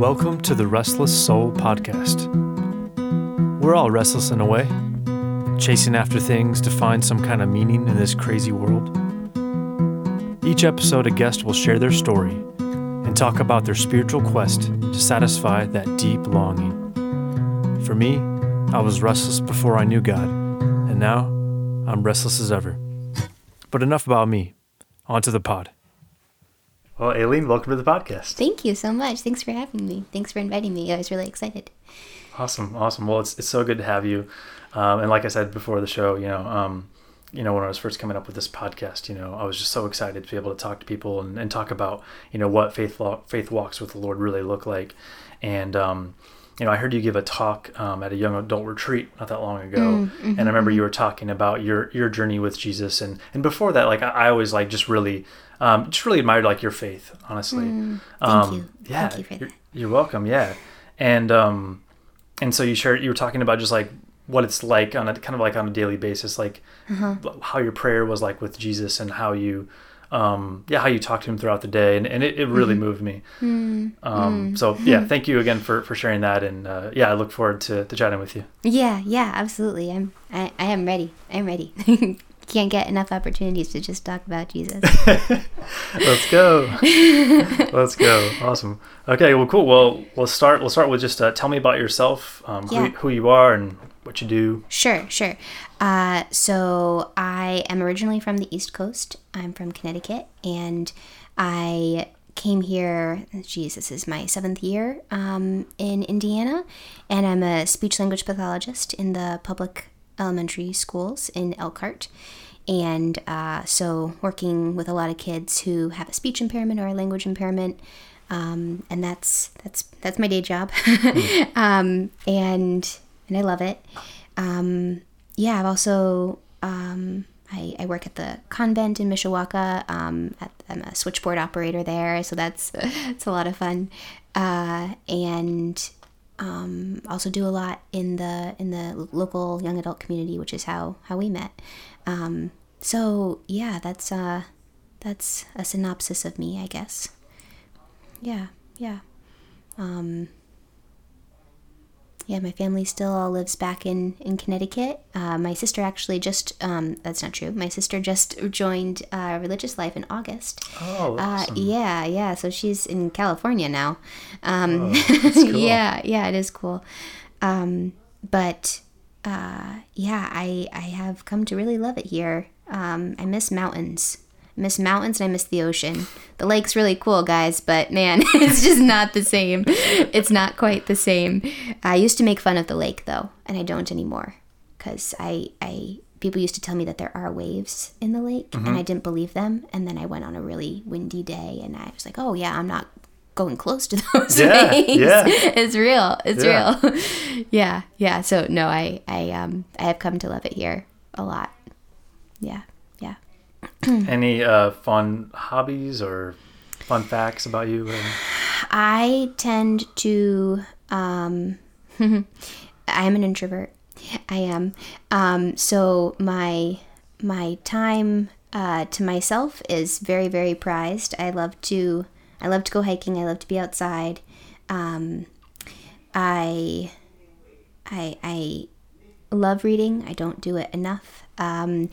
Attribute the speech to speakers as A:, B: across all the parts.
A: Welcome to the Restless Soul Podcast. We're all restless in a way, chasing after things to find some kind of meaning in this crazy world. Each episode, a guest will share their story and talk about their spiritual quest to satisfy that deep longing. For me, I was restless before I knew God, and now I'm restless as ever. But enough about me. On to the pod. Well, Aileen, welcome to the podcast.
B: Thank you so much. Thanks for having me. Thanks for inviting me. I was really excited.
A: Awesome, awesome. Well, it's, it's so good to have you. Um, and like I said before the show, you know, um, you know, when I was first coming up with this podcast, you know, I was just so excited to be able to talk to people and, and talk about, you know, what faith faith walks with the Lord really look like. And um, you know, I heard you give a talk um, at a young adult retreat not that long ago, mm, mm-hmm, and I remember mm-hmm. you were talking about your your journey with Jesus, and and before that, like I, I always like just really um, just really admired like your faith, honestly.
B: Mm, thank um, you.
A: Yeah,
B: thank you for
A: you're. You're welcome. Yeah, and um, and so you shared you were talking about just like what it's like on a kind of like on a daily basis, like uh-huh. how your prayer was like with Jesus and how you um, yeah, how you talk to him throughout the day, and, and it, it really mm moved me. mm Um, so yeah, thank you again for, for sharing that, and uh, yeah, I look forward to, to chatting with you.
B: Yeah, yeah, absolutely. I'm I, I am ready. I'm ready. Can't get enough opportunities to just talk about Jesus.
A: Let's go. Let's go. Awesome. Okay. Well, cool. Well, let's start. We'll start with just uh, tell me about yourself, um, yeah. who, who you are, and what you do.
B: Sure. Sure. Uh, so I am originally from the East Coast. I'm from Connecticut, and I came here. Geez, this is my seventh year um, in Indiana, and I'm a speech language pathologist in the public elementary schools in Elkhart. And uh, so, working with a lot of kids who have a speech impairment or a language impairment, um, and that's that's that's my day job, um, and and I love it. Um, yeah, I've also um, I, I, work at the convent in Mishawaka. Um, at, I'm a switchboard operator there, so that's it's a lot of fun. Uh, and um, also do a lot in the in the local young adult community, which is how how we met. Um, so yeah, that's uh, that's a synopsis of me, I guess. Yeah, yeah. Um, yeah, my family still all lives back in in Connecticut. Uh, my sister actually just um, that's not true. My sister just joined uh, religious life in August.
A: Oh, uh,
B: yeah, yeah. So she's in California now. Um, oh, cool. yeah, yeah, it is cool. Um, but uh, yeah, I I have come to really love it here. Um, I miss mountains miss mountains and I miss the ocean. The lake's really cool, guys, but man, it's just not the same. It's not quite the same. I used to make fun of the lake though, and I don't anymore because I I people used to tell me that there are waves in the lake mm-hmm. and I didn't believe them and then I went on a really windy day and I was like, "Oh yeah, I'm not going close to those yeah, waves. Yeah. it's real. It's yeah. real." yeah. Yeah, so no, I I um I have come to love it here a lot. Yeah.
A: Any uh, fun hobbies or fun facts about you?
B: I tend to. Um, I am an introvert. I am. Um, so my my time uh, to myself is very very prized. I love to I love to go hiking. I love to be outside. Um, I I I love reading. I don't do it enough. Um,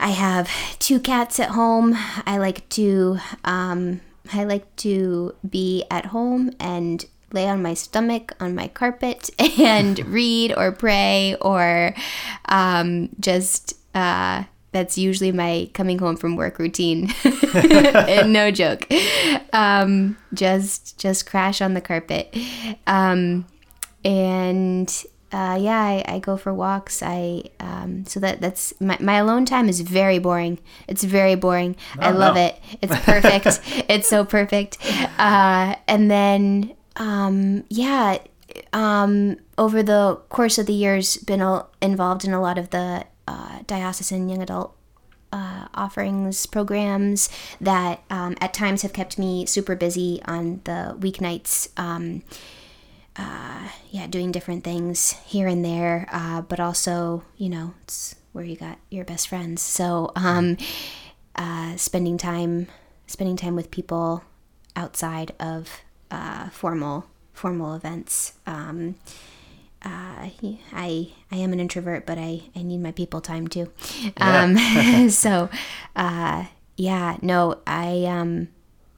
B: I have two cats at home. I like to um, I like to be at home and lay on my stomach on my carpet and read or pray or um, just uh, that's usually my coming home from work routine. no joke. Um, just just crash on the carpet. Um, and uh, yeah, I, I go for walks. I um, so that that's my, my alone time is very boring. It's very boring. Oh, I love no. it. It's perfect. it's so perfect. Uh, and then um, yeah, um, over the course of the years, been a, involved in a lot of the uh, diocesan young adult uh, offerings programs that um, at times have kept me super busy on the weeknights. Um, uh, yeah, doing different things here and there, uh, but also, you know, it's where you got your best friends. So, um, uh, spending time, spending time with people outside of uh, formal formal events. Um, uh, I I am an introvert, but I, I need my people time too. Um, so, uh, yeah, no, I um,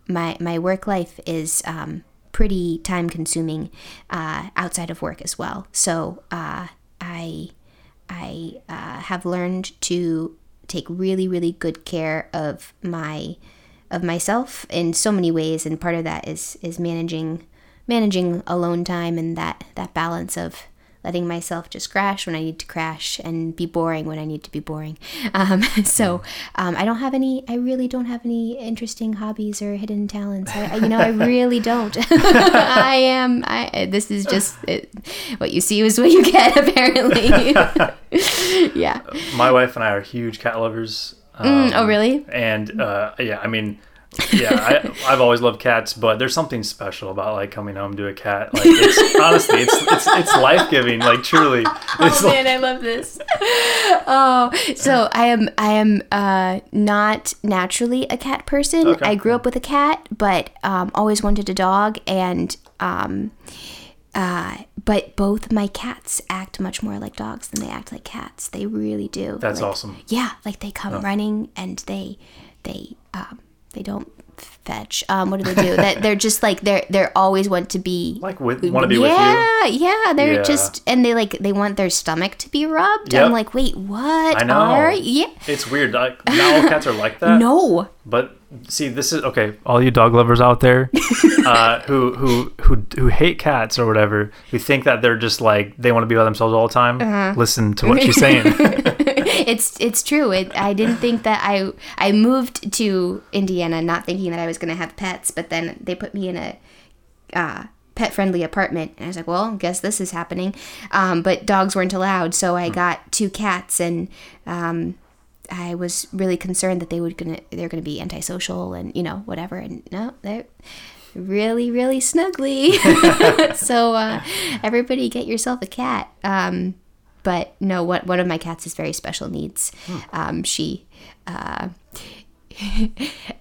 B: my my work life is um, pretty time consuming uh, outside of work as well. So uh, I I uh, have learned to take really really good care of my of myself in so many ways, and part of that is is managing managing alone time and that that balance of letting myself just crash when I need to crash and be boring when I need to be boring. Um, so um, I don't have any. I really don't have any interesting hobbies or hidden talents. I, you know, I really don't. I am. I. This is just it, what you see is what you get. Apparently. yeah.
A: My wife and I are huge cat lovers.
B: Um, mm, oh, really?
A: And uh, yeah, I mean yeah, I, have always loved cats, but there's something special about like coming home to a cat. Like, it's, honestly, it's it's it's life giving. Like, truly.
B: oh man, I love this. Oh, so I am I am uh, not naturally a cat person. Okay. I grew up with a cat, but um, always wanted a dog, and um, uh, but both my cats act much more like dogs than they act like cats. They really do.
A: That's
B: like,
A: awesome.
B: Yeah, like they come oh. running and they they um, they don't fetch. Um, what do they do? that they're just like they're they're always want to be
A: like with want to be
B: yeah, with you. Yeah, They're yeah. just and they like they want their stomach to be rubbed. Yep. I'm like, wait, what?
A: I know. Are, yeah, it's weird. Like, not all cats are like that.
B: No,
A: but see, this is okay. All you dog lovers out there, uh, who who who who hate cats or whatever, who think that they're just like they want to be by themselves all the time. Uh-huh. Listen to what she's saying.
B: it's it's true. It, I didn't think that I I moved to Indiana not thinking that I was going to have pets, but then they put me in a uh, pet friendly apartment, and I was like, well, guess this is happening. Um, but dogs weren't allowed, so I hmm. got two cats, and um, I was really concerned that they would gonna they're gonna be antisocial and you know whatever. And no, they're really really snuggly. so uh, everybody get yourself a cat. Um, but no, what one of my cats has very special needs. Hmm. Um, she. Uh,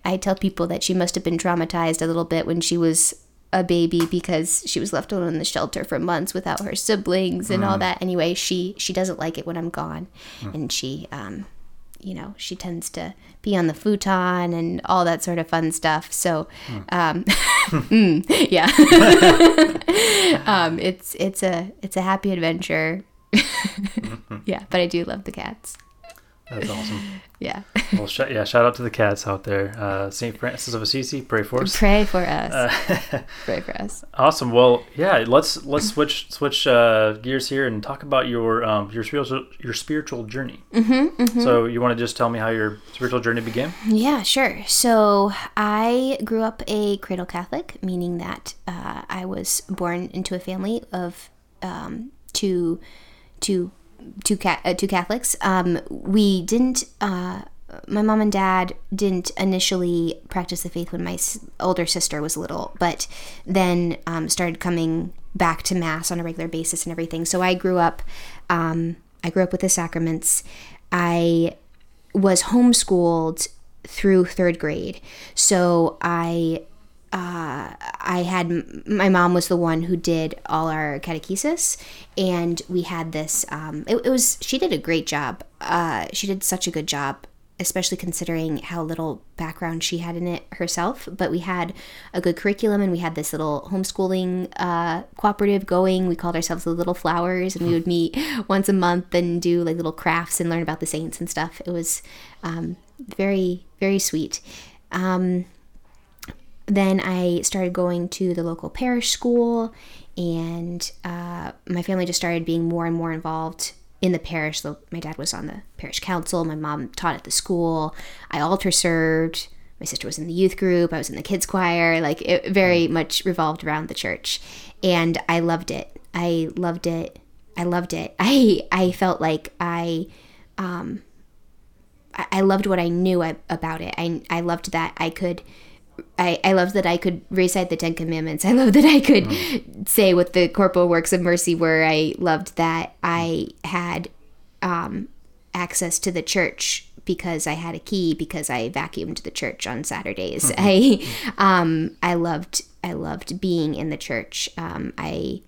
B: I tell people that she must have been traumatized a little bit when she was a baby because she was left alone in the shelter for months without her siblings and mm. all hmm. that. Anyway, she she doesn't like it when I'm gone, mm. and she um, you know, she tends to be on the futon and all that sort of fun stuff. So, mm. um, mm, yeah, um, it's it's a it's a happy adventure mm-hmm. Yeah, but I do love the cats.
A: That's awesome.
B: yeah.
A: well, sh- yeah. Shout out to the cats out there. Uh, Saint Francis of Assisi, pray for us.
B: Pray for us. Uh, pray for us.
A: Awesome. Well, yeah. Let's let's switch switch uh, gears here and talk about your um, your spiritual your spiritual journey. Mm-hmm, mm-hmm. So you want to just tell me how your spiritual journey began?
B: Yeah, sure. So I grew up a cradle Catholic, meaning that uh, I was born into a family of um, two two two cat uh, two Catholics. Um, we didn't. Uh, my mom and dad didn't initially practice the faith when my older sister was little, but then um, started coming back to mass on a regular basis and everything. So I grew up. Um, I grew up with the sacraments. I was homeschooled through third grade, so I uh, I had my mom was the one who did all our catechesis, and we had this. Um, it, it, was she did a great job. Uh, she did such a good job, especially considering how little background she had in it herself. But we had a good curriculum, and we had this little homeschooling uh, cooperative going. We called ourselves the Little Flowers, and we would meet once a month and do like little crafts and learn about the saints and stuff. It was um, very very sweet. Um, then I started going to the local parish school, and uh, my family just started being more and more involved in the parish. My dad was on the parish council, my mom taught at the school, I altar served. My sister was in the youth group. I was in the kids choir. Like it very much revolved around the church, and I loved it. I loved it. I loved it. I I felt like I um I loved what I knew about it. I I loved that I could I, I loved that I could recite the Ten Commandments. I loved that I could mm. say what the corporal works of mercy were. I loved that I had um, access to the church because I had a key because I vacuumed the church on Saturdays. Mm-hmm. I um, I loved I loved being in the church. Um, I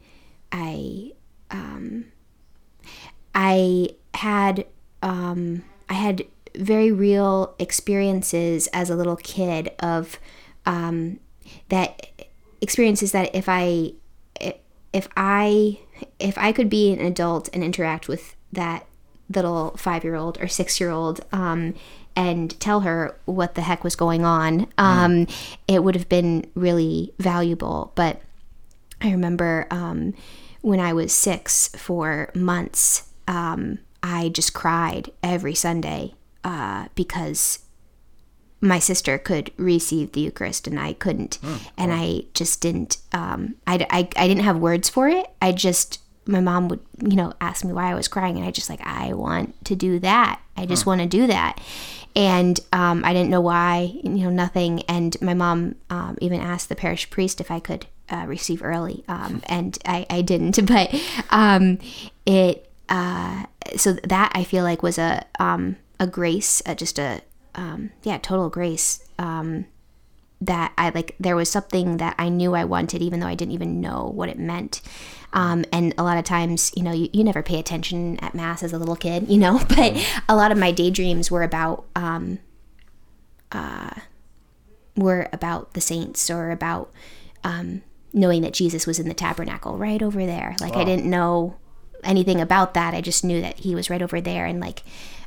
B: I um, I had um, I had very real experiences as a little kid of um, that experiences that if I if I if I could be an adult and interact with that little five year old or six year old um, and tell her what the heck was going on, um, mm. it would have been really valuable. But I remember um, when I was six for months, um, I just cried every Sunday uh, because my sister could receive the Eucharist and I couldn't. Oh, and wow. I just didn't, um, I, I, I didn't have words for it. I just, my mom would, you know, ask me why I was crying. And I just like, I want to do that. I just huh. want to do that. And um, I didn't know why, you know, nothing. And my mom um, even asked the parish priest if I could uh, receive early. Um, and I, I didn't, but um, it, uh, so that I feel like was a, um, a grace, uh, just a, um, yeah, total grace. Um, that I like, there was something that I knew I wanted, even though I didn't even know what it meant. Um, and a lot of times, you know, you, you never pay attention at mass as a little kid, you know, but a lot of my daydreams were about, um, uh, were about the saints or about, um, knowing that Jesus was in the tabernacle right over there. Like wow. I didn't know anything about that. I just knew that he was right over there. And like,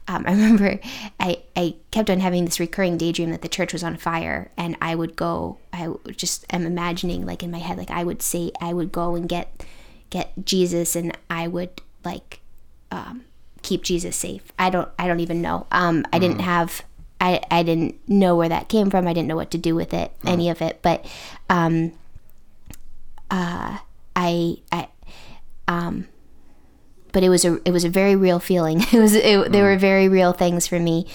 B: um, I remember I, I kept on having this recurring daydream that the church was on fire, and I would go. I just am imagining, like in my head, like I would say, I would go and get get Jesus, and I would like um, keep Jesus safe. I don't. I don't even know. Um, I didn't mm. have. I, I didn't know where that came from. I didn't know what to do with it, mm. any of it. But um, uh, I I um, but it was a it was a very real feeling. It was it, mm. there were very real things for me,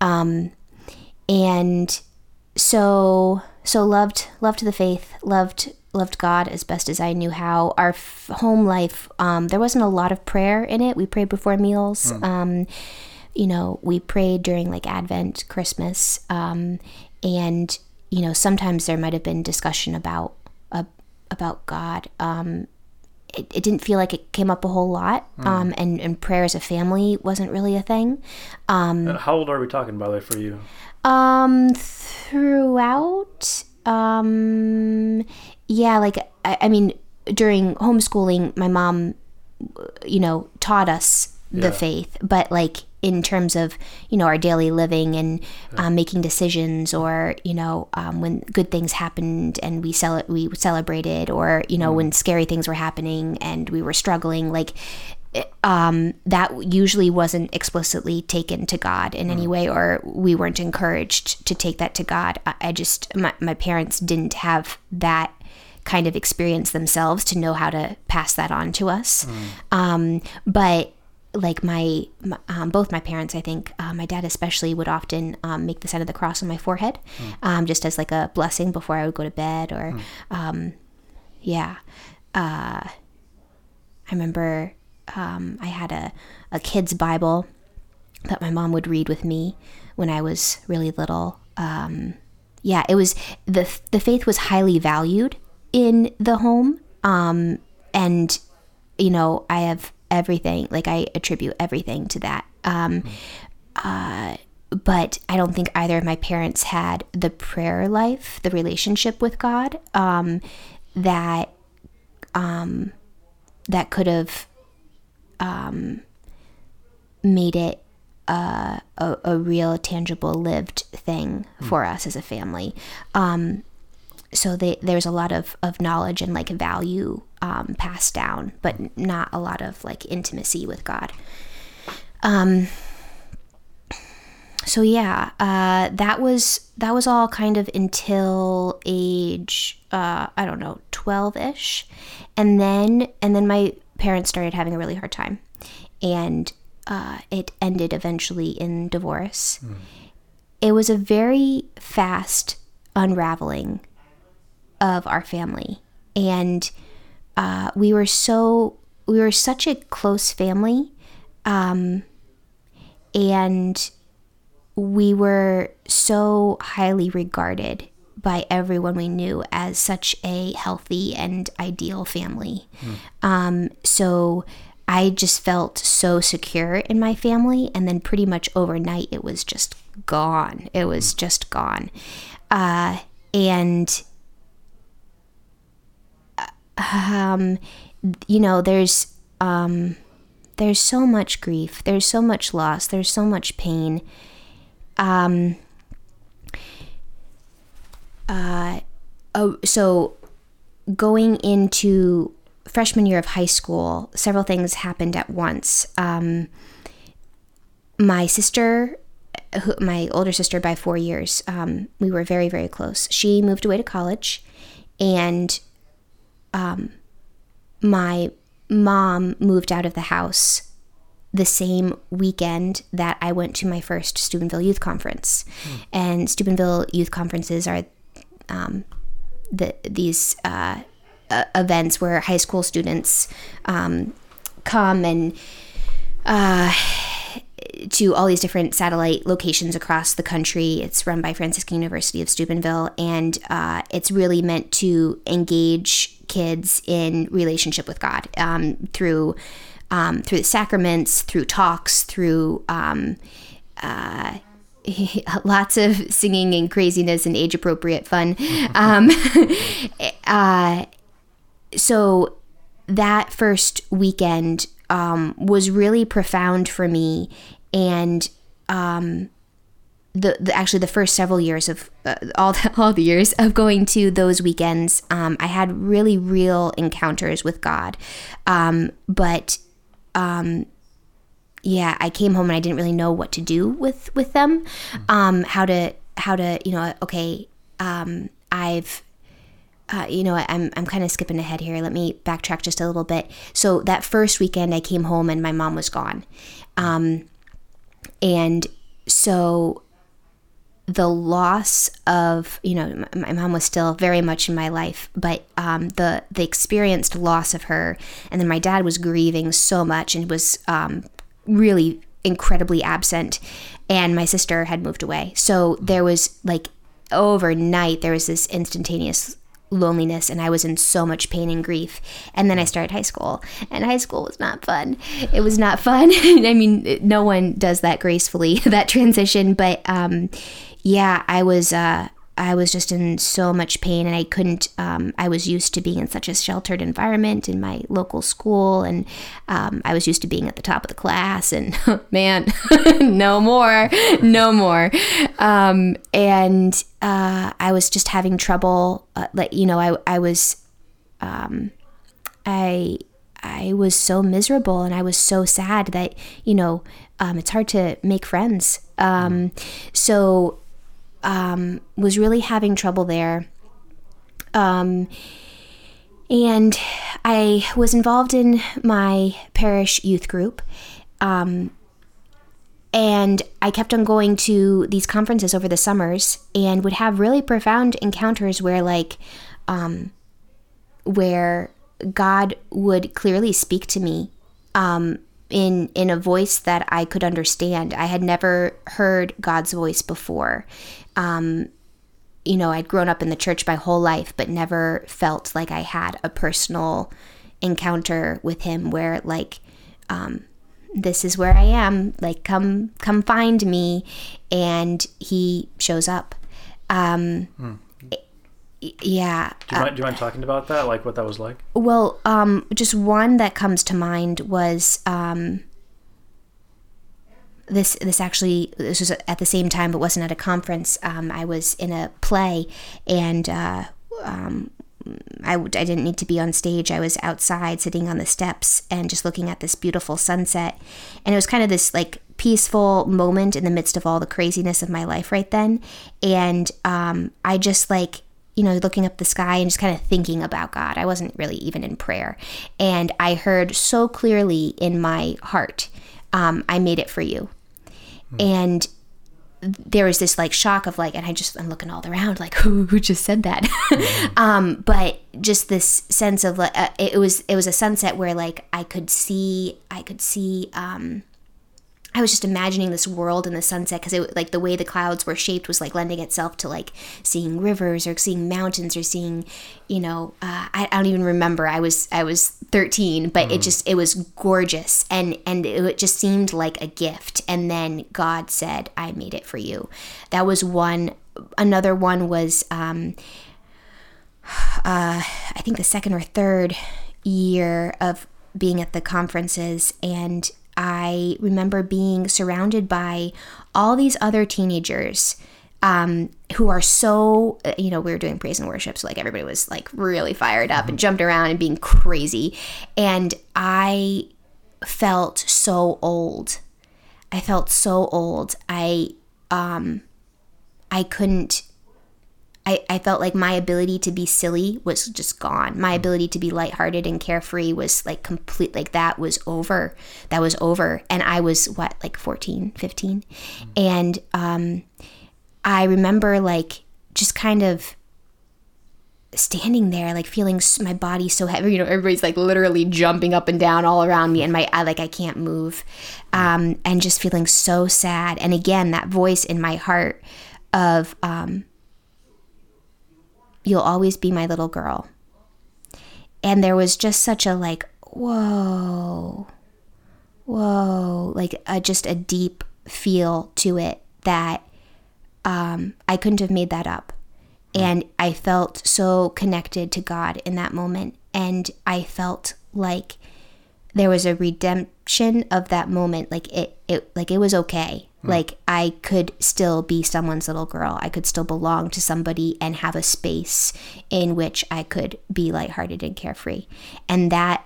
B: um, and so so loved loved the faith, loved loved God as best as I knew how. Our f- home life, um, there wasn't a lot of prayer in it. We prayed before meals. Mm. Um, you know, we prayed during like Advent, Christmas, um, and you know sometimes there might have been discussion about uh, about God. Um, it, it, didn't feel like it came up a whole lot. Mm. Um, and, and prayer as a family wasn't really a thing. Um,
A: how old are we talking, by the way, for you?
B: Um, throughout, um, yeah, like, I, I mean, during homeschooling, my mom, you know, taught us the yeah. faith, but like in terms of you know our daily living and um, making decisions, or you know um, when good things happened and we cel- we celebrated, or you know mm. when scary things were happening and we were struggling, like um, that usually wasn't explicitly taken to God in any mm. way, or we weren't encouraged to take that to God. I, I just my, my parents didn't have that kind of experience themselves to know how to pass that on to us. Mm. Um, but like my, my um, both my parents, I think uh, my dad especially would often um, make the sign of the cross on my forehead, mm. um, just as like a blessing before I would go to bed. Or, mm. yeah, uh, I remember um, I had a a kid's Bible that my mom would read with me when I was really little. Um, yeah, it was the the faith was highly valued in the home, um, and you know I have everything. Like I attribute everything to that. Um, uh, but I don't think either of my parents had the prayer life, the relationship with God um, that um, that could have um, made it uh, a, a, real, tangible, lived thing mm. for us as a family. Um, so they, there's a lot of, of knowledge and like value um, passed down, but not a lot of like intimacy with God. Um, so yeah, uh, that was that was all kind of until age uh, I don't know twelve ish, and then and then my parents started having a really hard time, and uh, it ended eventually in divorce. Mm. It was a very fast unraveling of our family, and uh, we were so we were such a close family, um, and we were so highly regarded by everyone we knew as such a healthy and ideal family. Um, so I just felt so secure in my family. And then pretty much overnight, it was just gone. It was just gone. Uh, and, um, you know, there's, um, there's so much grief. There's so much loss. There's so much pain. Um, uh, oh, so going into freshman year of high school, several things happened at once. Um, my sister, who, my older sister by four years, um, we were very, very close. She moved away to college, and um, my mom moved out of the house the same weekend that I went to my first Steubenville Youth Conference. And Steubenville Youth Conferences are um, the, these uh, uh, events where high school students um, come and uh, to all these different satellite locations across the country. It's run by Franciscan University of Steubenville, and uh, it's really meant to engage kids in relationship with God um, through um, through the sacraments, through talks, through um, uh, lots of singing and craziness and age appropriate fun. Um, uh, so that first weekend um, was really profound for me, and um, the, the actually the first several years of uh, all the, all the years of going to those weekends, um, I had really real encounters with God, um, but um, yeah, I came home and I didn't really know what to do with with them, um, how to how to you know okay, um, I've uh, you know, I'm, I'm kind of skipping ahead here. Let me backtrack just a little bit. So that first weekend, I came home and my mom was gone. Um, and so the loss of, you know, my, my mom was still very much in my life, but um, the, the experienced loss of her, and then my dad was grieving so much and was um, really incredibly absent, and my sister had moved away. So there was like overnight, there was this instantaneous loneliness and I was in so much pain and grief. And then I started high school, and high school was not fun. It was not fun. I mean, no one does that gracefully, that transition. But um, yeah, I was. Uh, I was just in so much pain, and I couldn't. Um, I was used to being in such a sheltered environment in my local school, and um, I was used to being at the top of the class. And man, no more, no more. Um, and uh, I was just having trouble. Uh, like you know, I I was, um, I I was so miserable, and I was so sad that you know um, it's hard to make friends. Um, so um, was really having trouble there. Um, and I was involved in my parish youth group. Um, and I kept on going to these conferences over the summers and would have really profound encounters where, like, um, where God would clearly speak to me um, in in a voice that I could understand. I had never heard God's voice before. Um, you know, I'd grown up in the church my whole life, but never felt like I had a personal encounter with Him where, like, um, this is where I am. Like, come, come find me, and He shows up. Um,
A: Hmm.
B: Yeah.
A: Do you, mind, do you mind talking about that? Like what that was like?
B: Well, um, just one that comes to mind was um, this. This actually this was at the same time, but wasn't at a conference. Um, I was in a play, and uh, um, I, I didn't need to be on stage. I was outside, sitting on the steps, and just looking at this beautiful sunset. And it was kind of this like peaceful moment in the midst of all the craziness of my life right then. And um, I just like you know, looking up the sky and just kind of thinking about God. I wasn't really even in prayer. And I heard so clearly in my heart, um, I made it for you. And there was this like shock of like, and I just, I'm looking all around like, who, who just said that? um, but just this sense of like, uh, it was, it was a sunset where like I could see, I could see, um, I was just imagining this world in the sunset because it like the way the clouds were shaped was like lending itself to like seeing rivers or seeing mountains or seeing, you know, uh, I, I, don't even remember. I was I was 13, but mm. it just it was gorgeous and and it just seemed like a gift. And then God said, "I made it for you." That was one. Another one was, um, uh, I think the second or third year of being at the conferences and I remember being surrounded by all these other teenagers um, who are so, uh, you know, we were doing praise and worship. So, like, everybody was like really fired up and jumped around and being crazy. And I felt so old. I felt so old. I, um, I couldn't I, I felt like my ability to be silly was just gone. My ability to be lighthearted and carefree was like complete, like that was over. That was over. And I was what, like 14, 15? Mm-hmm. And um, I remember like just kind of standing there like feeling my body so heavy you know everybody's like literally jumping up and down all around me and my I like I can't move um, and just feeling so sad and again that voice in my heart of um, You'll always be my little girl. And there was just such a like, whoa, whoa, like a, just a deep feel to it that um, I couldn't have made that up. And I felt so connected to God in that moment. And I felt like there was a redemption of that moment. Like it, it like it was okay. Mm. Like I could still be someone's little girl. I could still belong to somebody and have a space in which I could be lighthearted and carefree. And that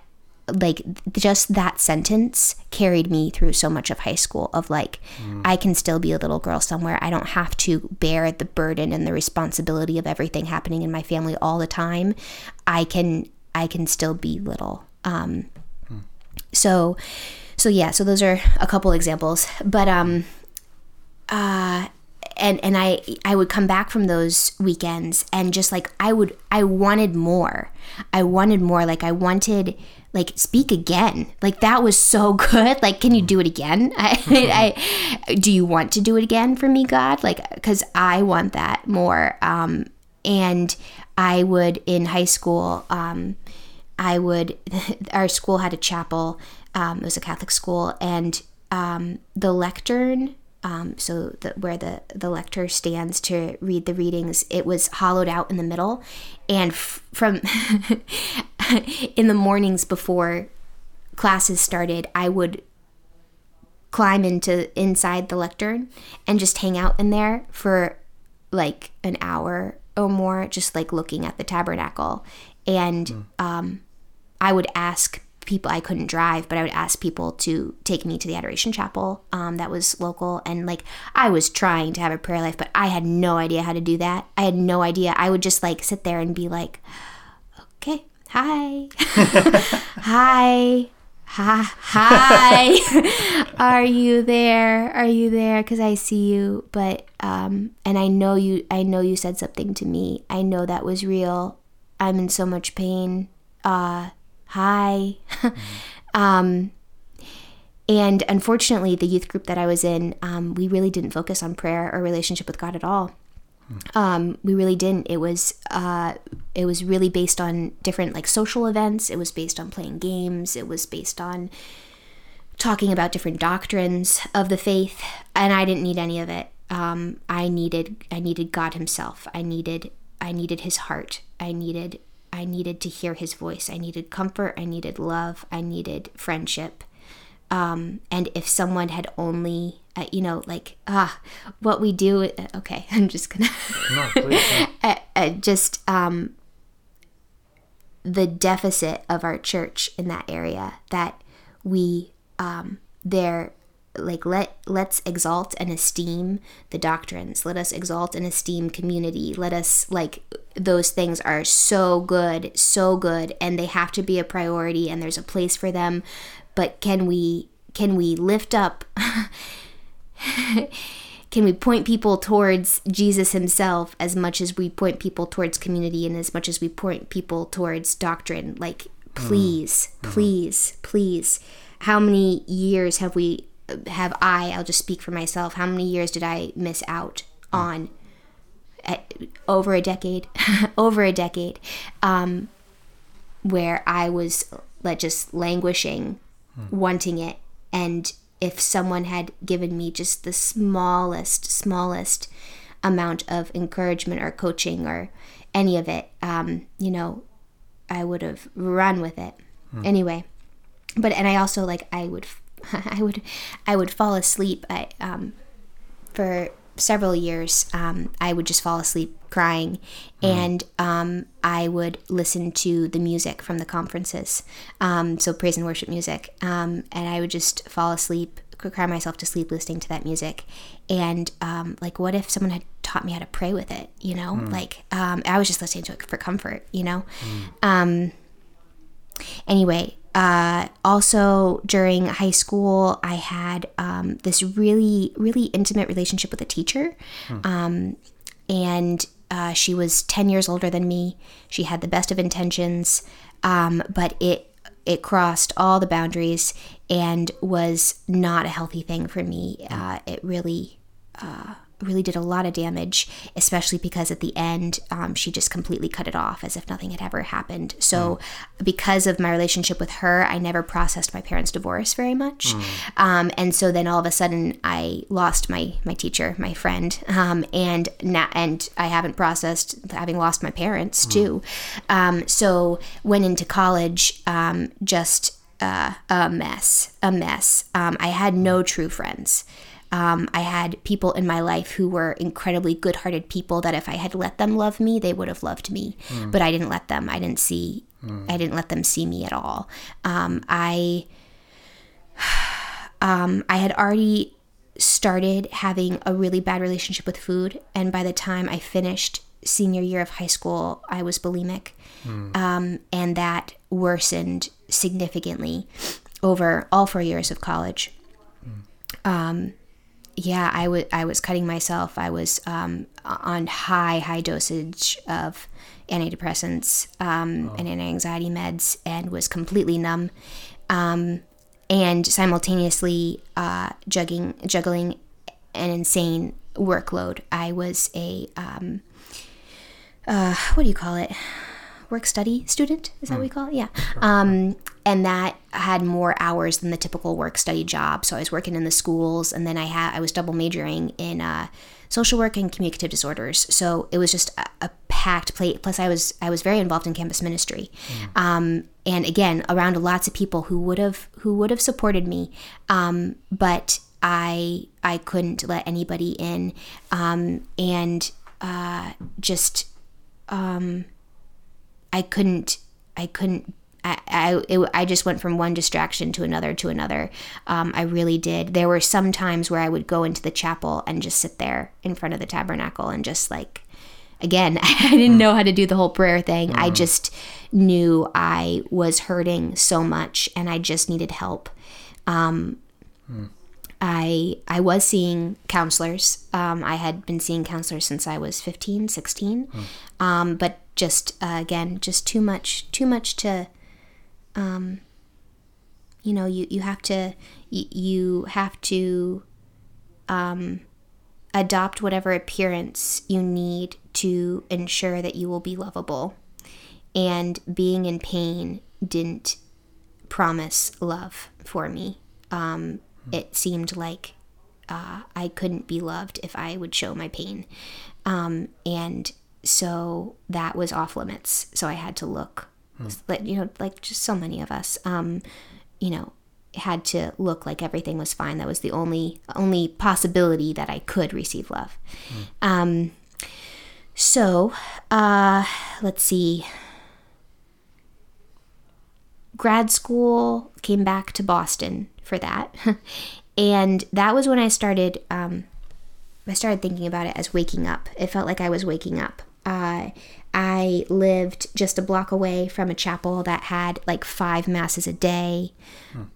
B: like just that sentence carried me through so much of high school of like mm. i can still be a little girl somewhere i don't have to bear the burden and the responsibility of everything happening in my family all the time i can i can still be little um mm. so so yeah so those are a couple examples but um uh, and and I I would come back from those weekends and just like I would I wanted more. I wanted more. Like I wanted like speak again. Like that was so good. Like can you do it again? I, I do you want to do it again for me, God? Like cuz I want that more. Um and I would in high school um I would our school had a chapel. Um, it was a Catholic school and um, the lectern um, so the, where the, the lector stands to read the readings, it was hollowed out in the middle. And f- from in the mornings before classes started, I would climb into inside the lectern and just hang out in there for like an hour or more, just like looking at the tabernacle. And mm. um, I would ask people I couldn't drive, but I would ask people to take me to the Adoration Chapel um, that was local. And like I was trying to have a prayer life, but I had no idea how to do that. I had no idea. I would just like sit there and be like, okay, hi, hi. Hi, hi. Are you there? Are you there? Because I see you, but um, and I know you. I know you said something to me. I know that was real. I'm in so much pain. Uh, hi. um, and unfortunately, the youth group that I was in, um, we really didn't focus on prayer or relationship with God at all. Um, we really didn't. It was uh, it was really based on different like social events. It was based on playing games. It was based on talking about different doctrines of the faith, and I didn't need any of it. Um, I needed I needed God Himself. I needed I needed His heart. I needed I needed to hear his voice. I needed comfort. I needed love. I needed friendship. Um, and if someone had only, uh, you know, like, ah, what we do, uh, okay, I'm just gonna, no, please, uh, uh, just um, the deficit of our church in that area that we, um, there, like let let's exalt and esteem the doctrines. Let us exalt and esteem community. Let us like those things are so good so good and they have to be a priority and there's a place for them. But can we can we lift up can we point people towards Jesus himself as much as we point people towards community and as much as we point people towards doctrine? Like please mm-hmm. please please. How many years have we have I, I'll just speak for myself, how many years did I miss out on? At, over a decade, over a decade, um, where I was like just languishing, wanting it. And if someone had given me just the smallest, smallest amount of encouragement or coaching or any of it, um, you know, I would have run with it. Anyway, but and I also like I would, I would, I would fall asleep. I um, for several years, um, I would just fall asleep crying, and um, I would listen to the music from the conferences, um, so praise and worship music, um, and I would just fall asleep, cry myself to sleep listening to that music, and um, like, what if someone had taught me how to pray with it? You know, like um, I was just listening to it for comfort. You know, um, anyway, uh, also during high school, I had um, this really, really intimate relationship with a teacher. Um, and uh, she was 10 years older than me. She had the best of intentions, um, but it it crossed all the boundaries and was not a healthy thing for me. Uh, it really uh, really did a lot of damage, especially because at the end um, she just completely cut it off as if nothing had ever happened. So, because of my relationship with her, I never processed my parents' divorce very much, um, and so then all of a sudden I lost my my teacher, my friend, um, and na- and I haven't processed having lost my parents too. Um, so went into college um, just uh, a mess, a mess. Um, I had no true friends. Um, I had people in my life who were incredibly good hearted people that if I had let them love me, they would have loved me. But I didn't let them. I didn't see, I didn't let them see me at all. Um, I, um, I had already started having a really bad relationship with food. And by the time I finished senior year of high school, I was bulimic. Um, and that worsened significantly over all four years of college. Um, yeah, I wa- I was cutting myself. I was um, on high, high dosage of antidepressants um, and anti-anxiety meds and was completely numb. Um, and simultaneously uh, juggling, juggling an insane workload. I was a, um, uh, what do you call it? Work study student? Is that what we call it? Yeah. Um, and that had more hours than the typical work study job. So I was working in the schools, and then I had I was double majoring in uh, social work and communicative disorders. So it was just a, a packed plate. Plus, I was I was very involved in campus ministry, um, and again around lots of people who would have who would have supported me, um, but I I couldn't let anybody in, um, and uh, just um, I couldn't I couldn't I I, it, I just went from one distraction to another to another. Um, I really did. There were some times where I would go into the chapel and just sit there in front of the tabernacle and just like again I didn't know how to do the whole prayer thing. I just knew I was hurting so much and I just needed help. Um, I I was seeing counselors. Um, I had been seeing counselors since I was 15, 16. Um, but just uh, again, just too much, too much to, um, you know, you you have to you, have to um, adopt whatever appearance you need to ensure that you will be lovable. And being in pain didn't promise love for me. Um, it seemed like uh, I couldn't be loved if I would show my pain. Um, and so that was off limits. So I had to look, like, you know, like just so many of us, um, you know, had to look like everything was fine. That was the only only possibility that I could receive love. Um, so uh, let's see. Grad school came back to Boston for that, and that was when I started. Um, I started thinking about it as waking up. It felt like I was waking up. Uh, I lived just a block away from a chapel that had like five masses a day,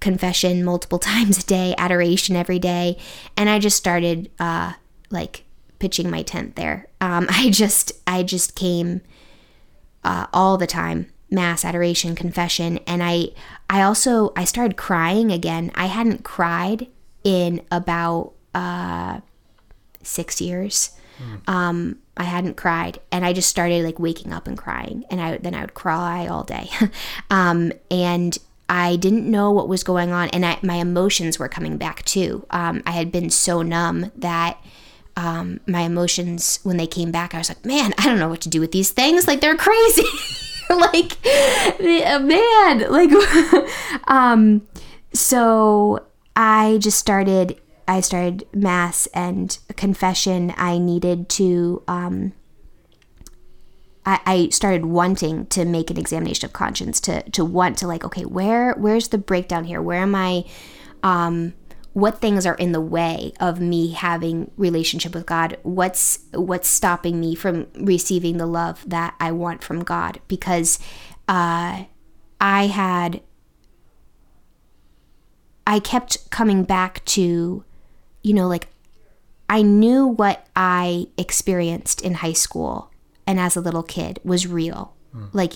B: confession multiple times a day, adoration every day, and I just started uh, like pitching my tent there. Um, I just I just came uh, all the time mass adoration confession and i i also i started crying again i hadn't cried in about uh, six years. Um, I hadn't cried, and I just started like waking up and crying, and I then I would cry all day, um, and I didn't know what was going on, and I, my emotions were coming back too. Um, I had been so numb that um, my emotions, when they came back, I was like, man, I don't know what to do with these things. Like they're crazy. like, man, like, um, so I just started I started mass and confession. I needed to. Um, I, I started wanting to make an examination of conscience to to want to like okay where where's the breakdown here where am I um, what things are in the way of me having relationship with God what's what's stopping me from receiving the love that I want from God because uh, I had I kept coming back to you know, like I knew what I experienced in high school and as a little kid was real. Mm. Like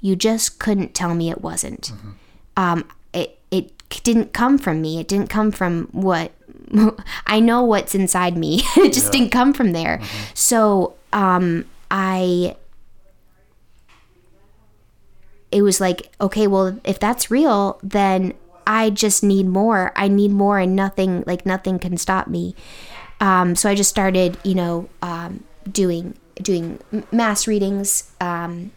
B: you just couldn't tell me it wasn't. Mm-hmm. Um, it it didn't come from me. It didn't come from what I know what's inside me. it just yeah. didn't come from there. Mm-hmm. So um, I. It was like, okay, well, if that's real, then I just need more. I need more, and nothing like nothing can stop me. Um, so I just started, you know, um, doing doing mass readings, um,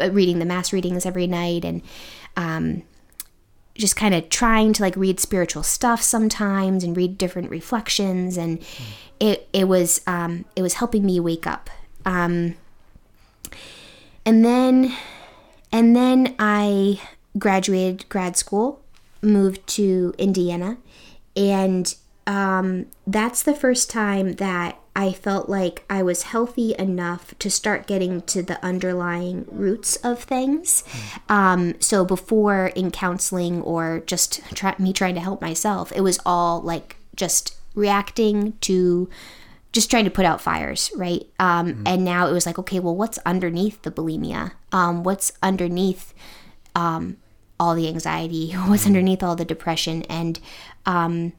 B: uh, reading the mass readings every night, and um, just kind of trying to like read spiritual stuff sometimes and read different reflections, and mm. it it was um, it was helping me wake up. Um, and then and then I graduated grad school moved to Indiana, and um, that's the first time that I felt like I was healthy enough to start getting to the underlying roots of things. Um, so before in counseling or just try, me trying to help myself, it was all like just reacting to just trying to put out fires, right? Um, mm-hmm. And now it was like, okay, well, what's underneath the bulimia? Um, what's underneath um, all the anxiety, what's underneath all the depression. And, um,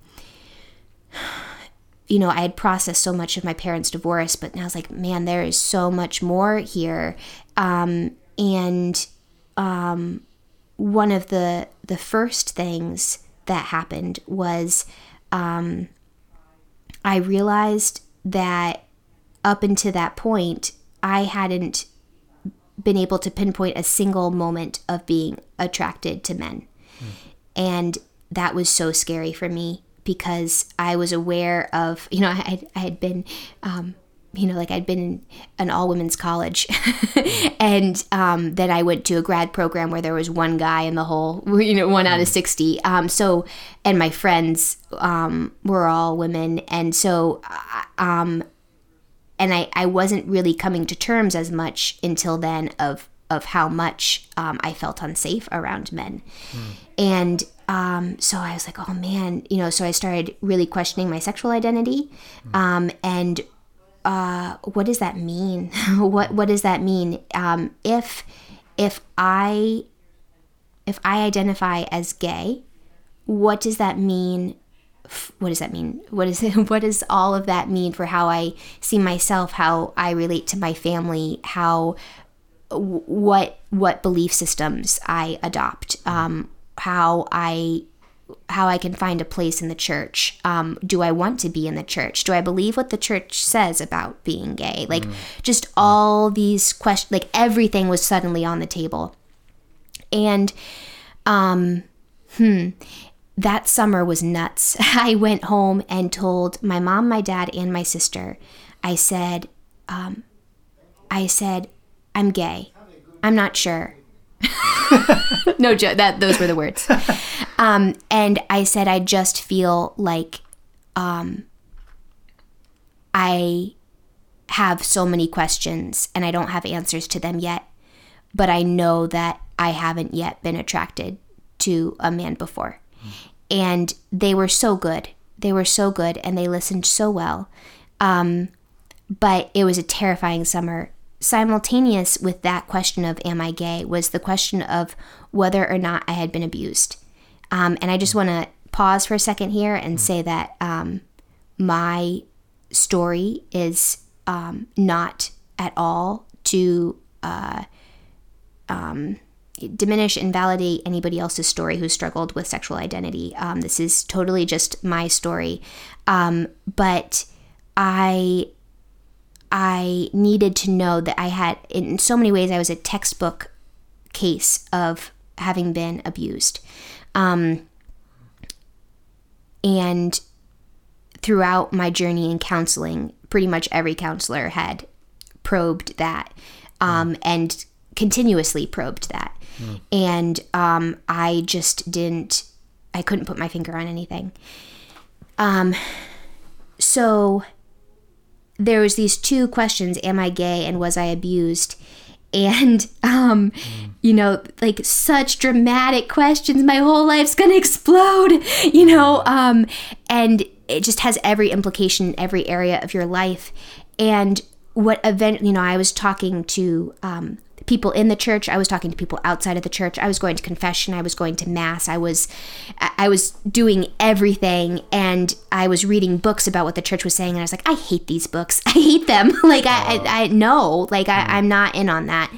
B: you know, I had processed so much of my parents' divorce, but now I was like, man, there is so much more here. Um, and um, one of the the first things that happened was um, I realized that up until that point, I hadn't been able to pinpoint a single moment of being attracted to men. Mm. And that was so scary for me because I was aware of, you know, I had, I had been, um, you know, like I'd been in an all women's college. and um, then I went to a grad program where there was one guy in the whole, you know, one out of hmm. 60. Um, so, and my friends um, were all women. And so, uh, um, and I, I wasn't really coming to terms as much until then of of how much um, I felt unsafe around men. Mm. And um, so I was like, oh man, you know, so I started really questioning my sexual identity. Mm. Um, and uh, what does that mean? what what does that mean? Um, if if I if I identify as gay, what does that mean what does that mean? What is it? What does all of that mean for how I see myself, how I relate to my family, how what what belief systems I adopt, um, how I how I can find a place in the church. Um, do I want to be in the church? Do I believe what the church says about being gay? Like mm. just all these questions, like everything was suddenly on the table. And um, hmm, that summer was nuts. I went home and told my mom, my dad, and my sister. I said, um, I said, I'm gay. I'm not sure. no joke. That those were the words. Um, and I said, I just feel like um, I have so many questions and I don't have answers to them yet. But I know that I haven't yet been attracted to a man before. And they were so good. They were so good and they listened so well. Um, but it was a terrifying summer. Simultaneous with that question of, Am I gay? was the question of whether or not I had been abused. Um, and I just want to pause for a second here and say that um, my story is um, not at all to uh, um, diminish, invalidate anybody else's story who struggled with sexual identity. Um, this is totally just my story. Um, but I I needed to know that I had, in so many ways, I was a textbook case of having been abused. Um, and throughout my journey in counseling, pretty much every counselor had probed that um, and continuously probed that. Mm. And um, I just didn't, I couldn't put my finger on anything. Um, so there was these two questions am i gay and was i abused and um you know like such dramatic questions my whole life's gonna explode you know um and it just has every implication in every area of your life and what event you know i was talking to um people in the church. I was talking to people outside of the church. I was going to confession. I was going to mass. I was i was doing everything and i was reading books about what the church was saying and i was like i hate these books. I hate them. Like I, I, I know like I, i'm not in on that.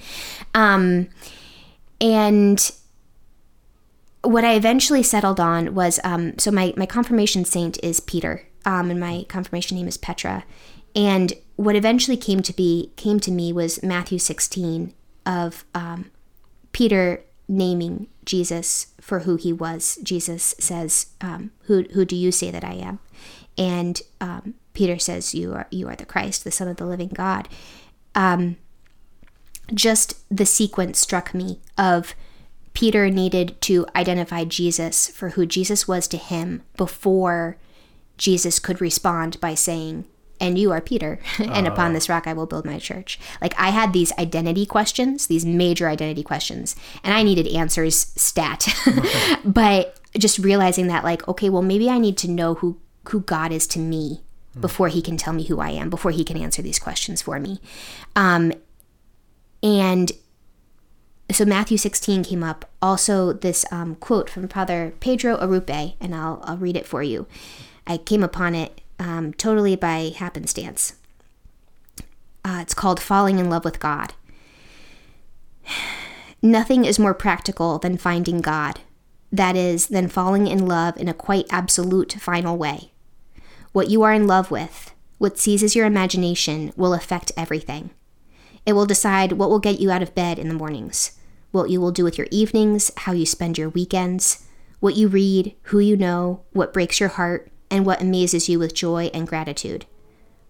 B: Um and what i eventually settled on was um so my my confirmation saint is peter um and my confirmation name is petra. And what eventually came to be came to me was Matthew 16 of um, Peter naming Jesus for who he was. Jesus says, um, "Who who do you say that I am?" And um, Peter says, "You are you are the Christ, the Son of the living God." Um, just the sequence struck me of Peter needed to identify Jesus for who Jesus was to him before Jesus could respond by saying, and you are Peter, and upon oh. this rock I will build my church. Like I had these identity questions, these major identity questions, and I needed answers stat. but just realizing that like, okay, well maybe I need to know who who God is to me before he can tell me who I am, before he can answer these questions for me. Um, and so Matthew 16 came up. Also, this um, quote from Father Pedro Arrupe, and I'll, I'll read it for you. I came upon it um, totally by happenstance. Uh, it's called Falling in Love with God. Nothing is more practical than finding God, that is, than falling in love in a quite absolute final way. What you are in love with, what seizes your imagination, will affect everything. It will decide what will get you out of bed in the mornings, what you will do with your evenings, how you spend your weekends, what you read, who you know, what breaks your heart, and what amazes you with joy and gratitude.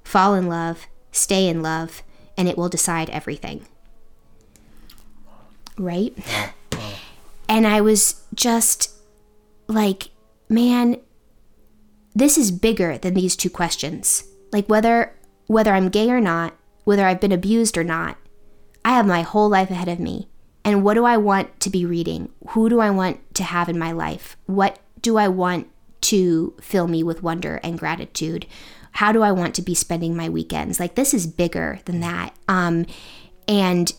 B: Fall in love, stay in love, and it will decide everything. Right? And I was just like, man, this is bigger than these two questions. Like whether whether I'm gay or not, whether I've been abused or not, I have my whole life ahead of me. And what do I want to be reading? Who do I want to have in my life? What do I want to fill me with wonder and gratitude? How do I want to be spending my weekends? Like this is bigger than that. Um, and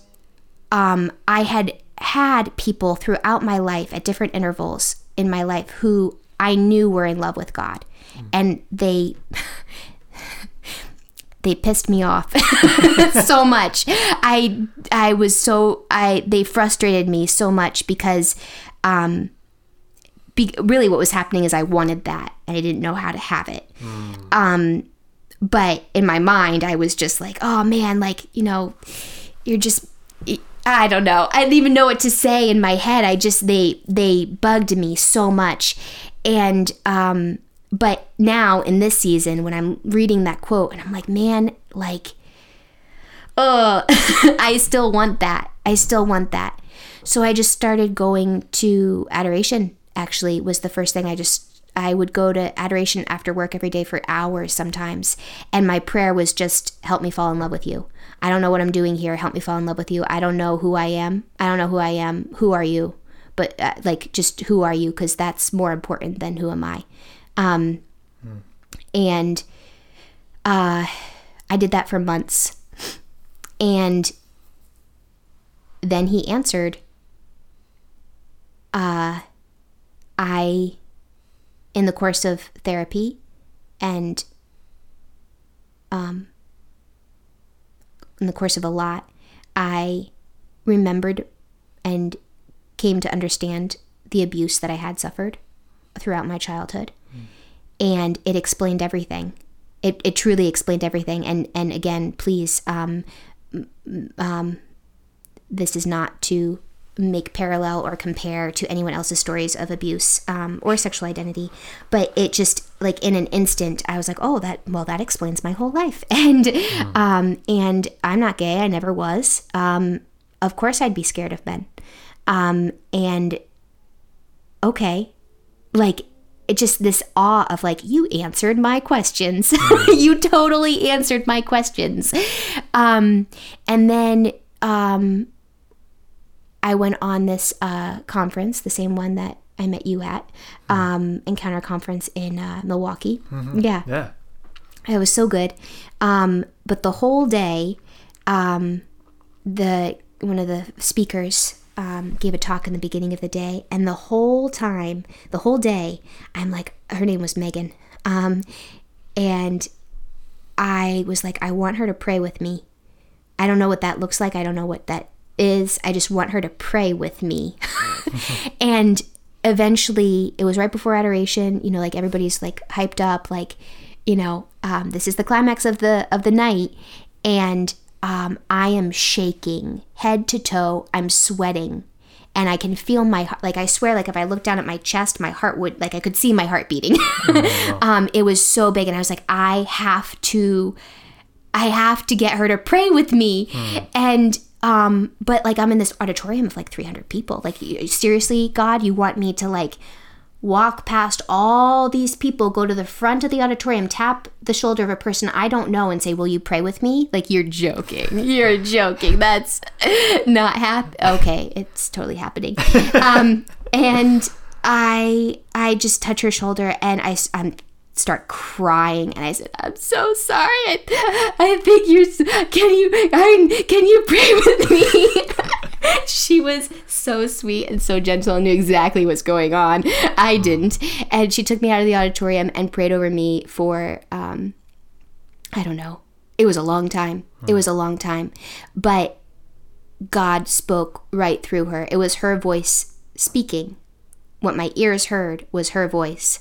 B: um, I had had people throughout my life at different intervals in my life who I knew were in love with God, mm. and they. they pissed me off so much. I I was so I they frustrated me so much because um be, really what was happening is I wanted that and I didn't know how to have it. Mm. Um, but in my mind, I was just like, oh man, like, you know, you're just, I don't know. I didn't even know what to say in my head. I just, they, they bugged me so much. And, um, but now in this season, when I'm reading that quote and I'm like, man, like, oh, I still want that. I still want that. So I just started going to adoration actually was the first thing I just I would go to adoration after work every day for hours sometimes. And my prayer was just help me fall in love with you. I don't know what I'm doing here. Help me fall in love with you. I don't know who I am. I don't know who I am. Who are you? But uh, like, just who are you? Because that's more important than who am I. Um, hmm. And uh, I did that for months. And then he answered, uh, I in the course of therapy and um, in the course of a lot, I remembered and came to understand the abuse that I had suffered throughout my childhood. And it explained everything. It, it truly explained everything. And, and again, please, um, um, this is not to make parallel or compare to anyone else's stories of abuse um, or sexual identity. But it just like in an instant i was like oh that well that explains my whole life. And um, and i'm not gay. I never was. Um, of course i'd be scared of men. Um, and okay. Like it just this awe of like you answered my questions. You totally answered my questions. Um, and then um, I went on this uh, conference, the same one that I met you at, um, Encounter Conference in uh, Milwaukee. Yeah,
A: Yeah.
B: it was so good. Um, but the whole day, um, the one of the speakers um, gave a talk in the beginning of the day, and the whole time, the whole day, I'm like, her name was Megan, um, and I was like, I want her to pray with me. I don't know what that looks like. I don't know what that is. I just want her to pray with me. and eventually, it was right before adoration. You know, like everybody's like hyped up, like, you know, um, this is the climax of the of the night, and um, I am shaking head to toe. I'm sweating. And I can feel my heart. Like I swear, like if I looked down at my chest, my heart would like I could see my heart beating. um, it was so big, and I was like, I have to I have to get her to pray with me. And um but like I'm in this auditorium of like 300 people. Like seriously, God, you want me to like walk past all these people, go to the front of the auditorium, tap the shoulder of a person I don't know and say, "Will you pray with me?" Like you're joking. You're joking. That's not hap Okay, it's totally happening. Um and I I just touch her shoulder and I I'm start crying and I said, "I'm so sorry. I, I think you're. Can you? I, can you pray with me?" she was so sweet and so gentle and knew exactly what's going on. I didn't, and she took me out of the auditorium and prayed over me for um, I don't know. It was a long time. It was a long time, but God spoke right through her. It was her voice speaking. What my ears heard was her voice,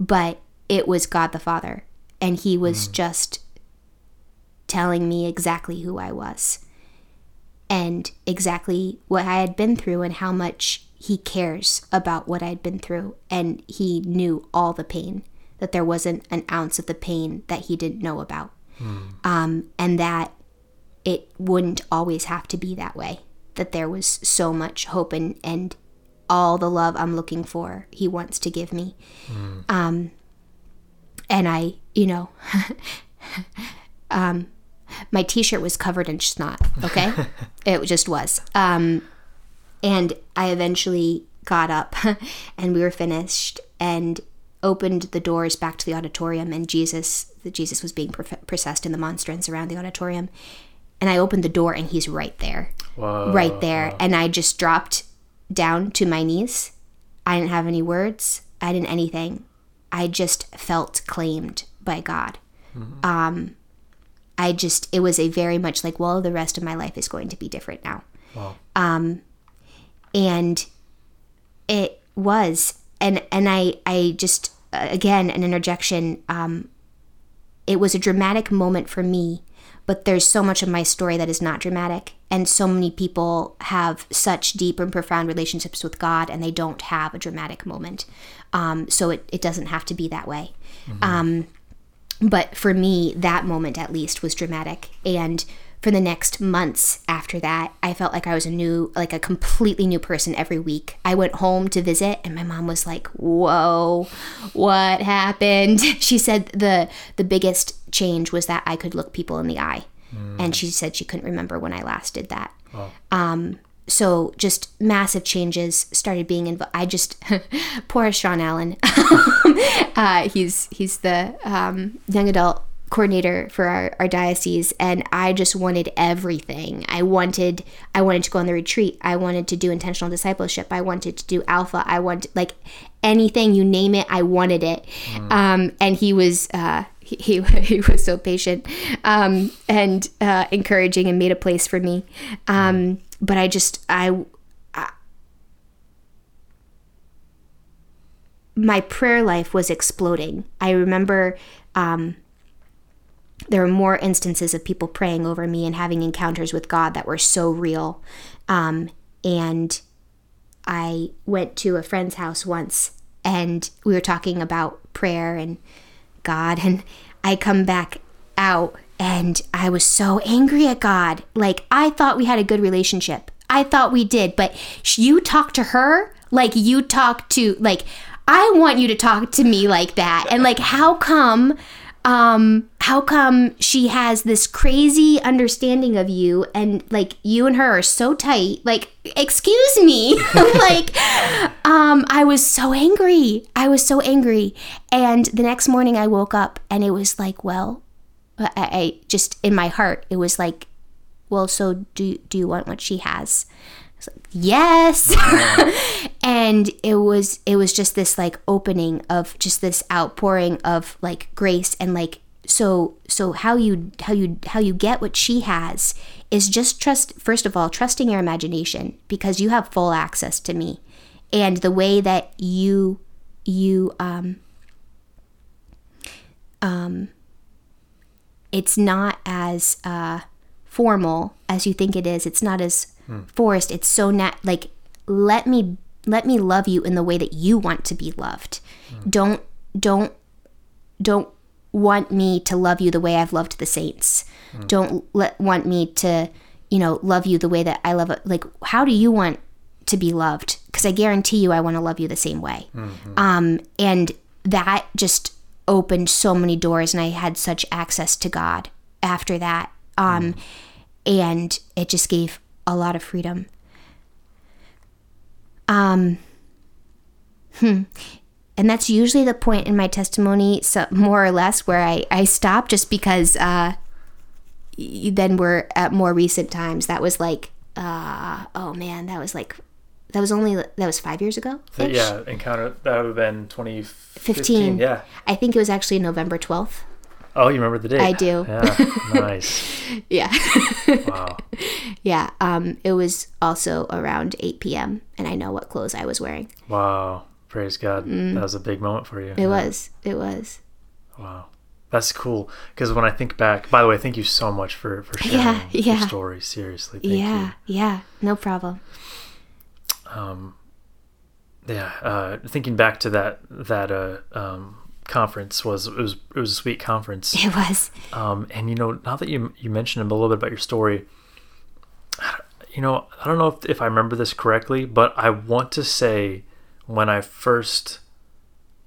B: but it was God the Father. And He was just telling me exactly who I was and exactly what I had been through and how much He cares about what I'd been through. And He knew all the pain, that there wasn't an ounce of the pain that He didn't know about. Um, and that it wouldn't always have to be that way. That there was so much hope and, and all the love I'm looking for, He wants to give me. Um, and I, you know, um, my T-shirt was covered in snot. Okay, it just was. Um, and I eventually got up, and we were finished, and opened the doors back to the auditorium, and Jesus, the Jesus was being processed in the monstrance around the auditorium, and I opened the door, and he's right there.
A: Whoa.
B: right there. And i just dropped down to my knees. I didn't have any words. I didn't anything i just felt claimed by god. Um i just it was a very much like well the rest of my life is going to be different now.
A: Wow.
B: and it was and and i i just uh, again an interjection um it was a dramatic moment for me but there's so much of my story that is not dramatic and so many people have such deep and profound relationships with god and they don't have a dramatic moment. Um, so it, it doesn't have to be that way. Um, but for me that moment at least was dramatic. And for the next months after that i felt like i was a new like a completely new person every week. I went home to visit and my mom was like whoa what happened? She said the the biggest change was that i could look people in the eye. And she said she couldn't remember when i last did that. Um so just massive changes started being involved i just poor sean allen. Uh, he's he's the um, young adult coordinator for our, our diocese and i just wanted everything. I wanted i wanted to go on the retreat. I wanted to do intentional discipleship. I wanted to do alpha. I wanted like anything you name it i wanted it. Um, and he was uh, he, he, was so patient um, and uh, encouraging and made a place for me um, but i just i my prayer life was exploding. I remember um, there were more instances of people praying over me and having encounters with God that were so real. Um, and I went to a friend's house once and we were talking about prayer and God. And I come back out and I was so angry at God. Like, I thought we had a good relationship. I thought we did, but you talk to her like you talk to, like, I want you to talk to me like that. And like, how come, um, how come she has this crazy understanding of you and like you and her are so tight? Like, excuse me. like, um, I was so angry. I was so angry. And the next morning I woke up and it was like, well, I, I just in my heart, it was like, well, so do, do you want what she has? Like, yes and it was it was just this like opening of just this outpouring of like grace and like so so how you how you how you get what she has is just trust first of all trusting your imagination because you have full access to me. And the way that you you um um it's not as uh formal as you think it is. It's not as forced it's so nat like let me let me love you in the way that you want to be loved. Don't don't don't want me to love you the way i've loved the saints. Don't let want me to you know love you the way that i love it like how do you want to be loved? Because i guarantee you i want to love you the same way. Um and that just opened so many doors and i had such access to god after that. Um and it just gave a lot of freedom. Um, hmm. And that's usually the point in my testimony, so more or less, where I, I stop just because uh, then we're at more recent times. That was like, uh, oh man, that was like, that was only, that was five years ago?
A: Yeah, encounter that would have been 2015.
B: 15.
A: Yeah.
B: I think it was actually November 12th.
A: Oh, you remember the date?
B: I do.
A: Yeah. Nice.
B: Yeah.
A: Wow.
B: yeah. Um, it was also around 8 p.m. and I know what clothes I was wearing.
A: Wow. Praise God. That was a big moment for you.
B: Mm. It was. It was.
A: Wow. That's cool. Because when I think back, by the way, thank you so much for, for sharing
B: Yeah, yeah.
A: your story. Seriously. Thank
B: yeah. Yeah. No problem.
A: Um, yeah. Uh, thinking back to that, that, uh, um, conference was, it was, it was a sweet conference.
B: It was.
A: Um, and you know, now that you you mentioned a little bit about your story, you know, I don't know if, if I remember this correctly, but I want to say when I first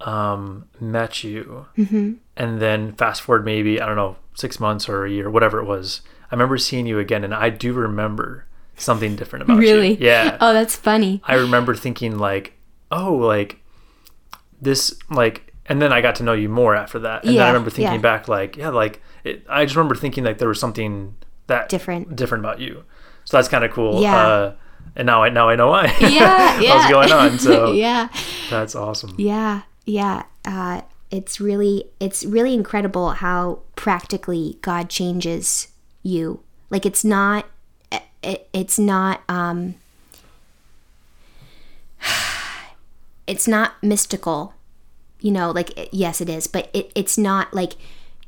A: um, met you, and then fast forward maybe I don't know six months or a year, whatever it was. I remember seeing you again, and I do remember something different about
B: Really?
A: you. Really? Yeah,
B: Oh, that's funny.
A: I remember thinking like, oh, like this, like, and then I got to know you more after that, and then I remember thinking
B: yeah.
A: back, like, yeah, like it, I just remember thinking like there was something that
B: Different.
A: different about you. So that's kind of cool.
B: Yeah.
A: Uh, and now I now I know why.
B: Yeah. Yeah.
A: What's going on? So
B: yeah.
A: that's awesome.
B: Yeah. Yeah. Uh, it's really it's really incredible how practically God changes you. Like it's not it, it's not um it's not mystical. You know, like yes it is, but it, it's not like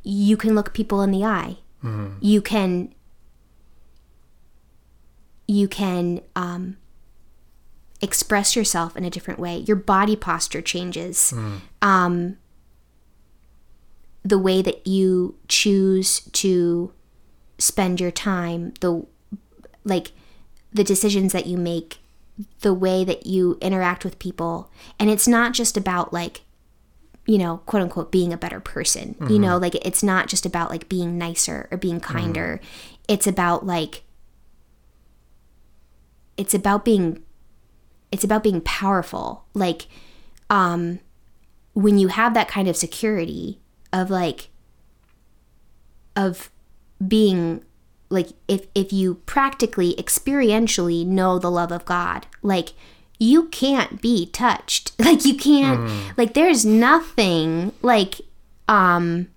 B: you can look people in the eye. You can you can um express yourself in a different way. Your body posture changes. Um, the way that you choose to spend your time, the like the decisions that you make, the way that you interact with people. And it's not just about like you know, quote unquote, being a better person. You know, like it's not just about like being nicer or being kinder. It's about like, it's about being, it's about being powerful. Like, um, when you have that kind of security of like, of being like if if you practically experientially know the love of God, like you can't be touched. Like you can't like there's nothing like um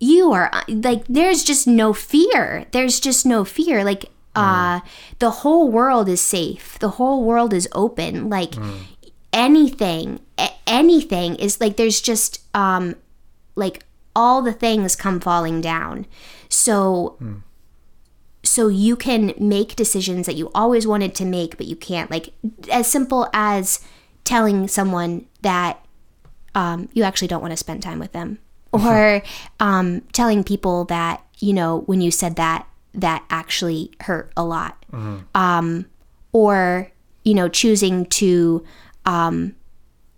B: you are like there's just no fear. There's just no fear. Like uh the whole world is safe. The whole world is open. Like anything a- anything is like there's just um like all the things come falling down. So so you can make decisions that you always wanted to make but you can't. Like as simple as telling someone that um, you actually don't want to spend time with them. Or um, telling people that you know when you said that that actually hurt a lot. Um, or you know choosing to um,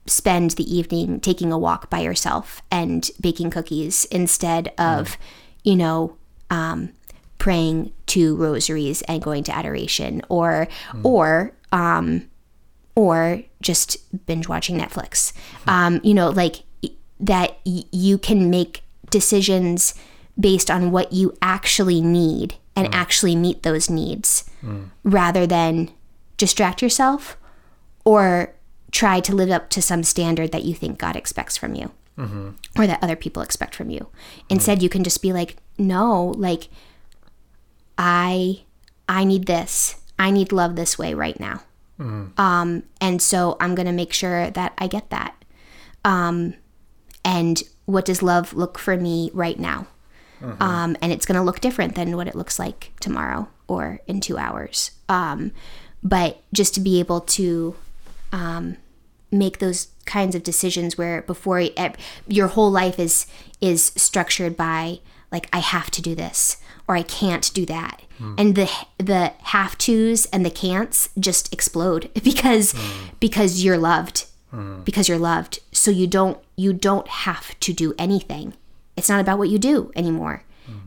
B: spend the evening taking a walk by yourself and baking cookies instead of you know um, praying two rosaries and going to adoration or or um or just binge watching netflix. Um you know like that y- you can make decisions based on what you actually need and actually meet those needs rather than distract yourself or try to live up to some standard that you think God expects from you or that other people expect from you. Instead, you can just be like, no, like, I, I need this. I need love this way right now. Um, and so I'm going to make sure that I get that. Um, and what does love look for me right now? Um, and it's going to look different than what it looks like tomorrow or in two hours. Um, but just to be able to um, make those kinds of decisions where before your whole life is is structured by like I have to do this or I can't do that, and the the have tos and the can'ts just explode because because you're loved because you're loved. So you don't you don't have to do anything. It's not about what you do anymore.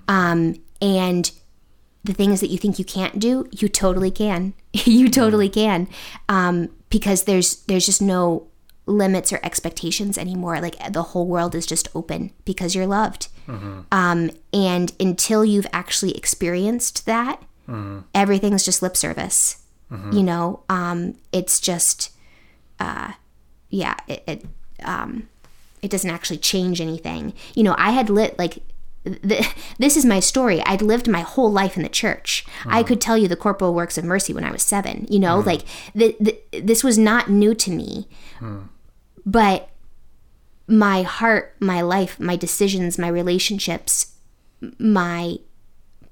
B: Um, and the things that you think you can't do, you totally can. you totally can, um, because there's there's just no limits or expectations anymore. Like the whole world is just open because you're loved. Um, and until you've actually experienced that, everything's just lip service. You know, um, it's just, uh, yeah, it, it um, it doesn't actually change anything. You know, I had lit like th- this is my story. I'd lived my whole life in the church. I could tell you the corporal works of mercy when I was seven. You know, like th- th- this was not new to me. But my heart, my life, my decisions, my relationships, my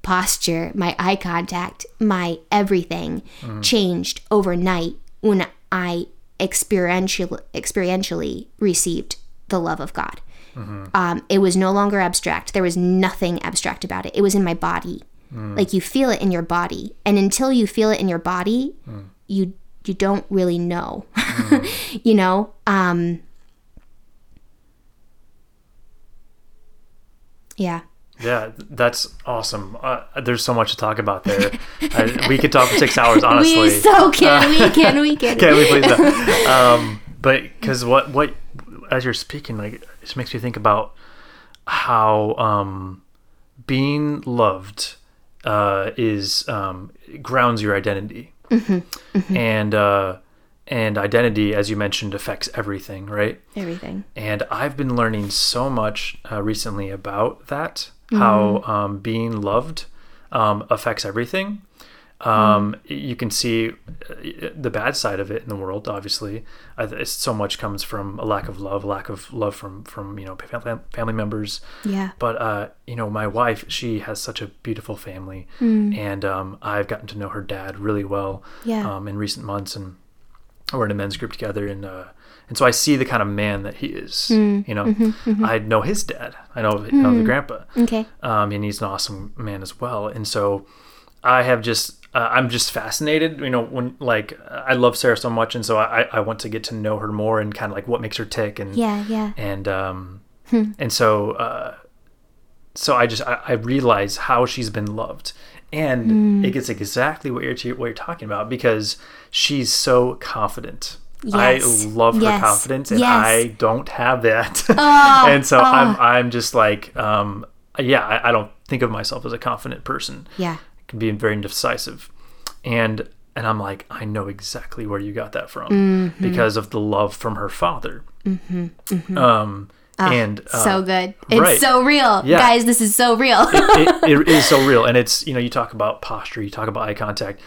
B: posture, my eye contact, my everything mm-hmm. changed overnight when I experiential, experientially received the love of God. Mm-hmm. Um, it was no longer abstract. There was nothing abstract about it. It was in my body. Mm. Like you feel it in your body, and until you feel it in your body, mm. you you don't really know. you know. Um, yeah.
A: Yeah, that's awesome. Uh, there's so much to talk about there. I, we could talk for six hours, honestly.
B: We so can. we can. We can.
A: Can we please? No. Um, but because what what as you're speaking, like it makes me think about how um, being loved uh, is um, grounds your identity, and uh, and identity, as you mentioned, affects everything, right?
B: Everything.
A: And I've been learning so much uh, recently about that, how um, being loved um, affects everything. Um, You can see uh, the bad side of it in the world. Obviously, I th- it's, so much comes from a lack of love, lack of love from from you know family members.
B: Yeah.
A: But uh, you know, my wife, she has such a beautiful family, and um, I've gotten to know her dad really well
B: Yeah.
A: um, in recent months, and we're in a men's group together, and uh, and so I see the kind of man that he is. You know, I know his dad. I know, I know the grandpa,
B: Okay.
A: um, and he's an awesome man as well. And so I have just. Uh, I'm just fascinated, you know, when like I love Sarah so much, and so I, I want to get to know her more and kind of like what makes her tick, and
B: Yeah. Yeah.
A: and um and so uh so i just I, I realize how she's been loved and it gets exactly what you're what you're talking about because she's so confident
B: Yes.
A: I love her confidence and
B: Yes.
A: I don't have that.
B: Oh,
A: and so I'm I'm just like um yeah, I, I don't think of myself as a confident person.
B: Yeah.
A: Can be very indecisive and and i'm like i know exactly where you got that from
B: Mm-hmm.
A: because of the love from her father um and uh,
B: so good. It's
A: right.
B: so real.
A: Yeah.
B: Guys, this is so real.
A: it, it is so real and it's you know you talk about posture you talk about eye contact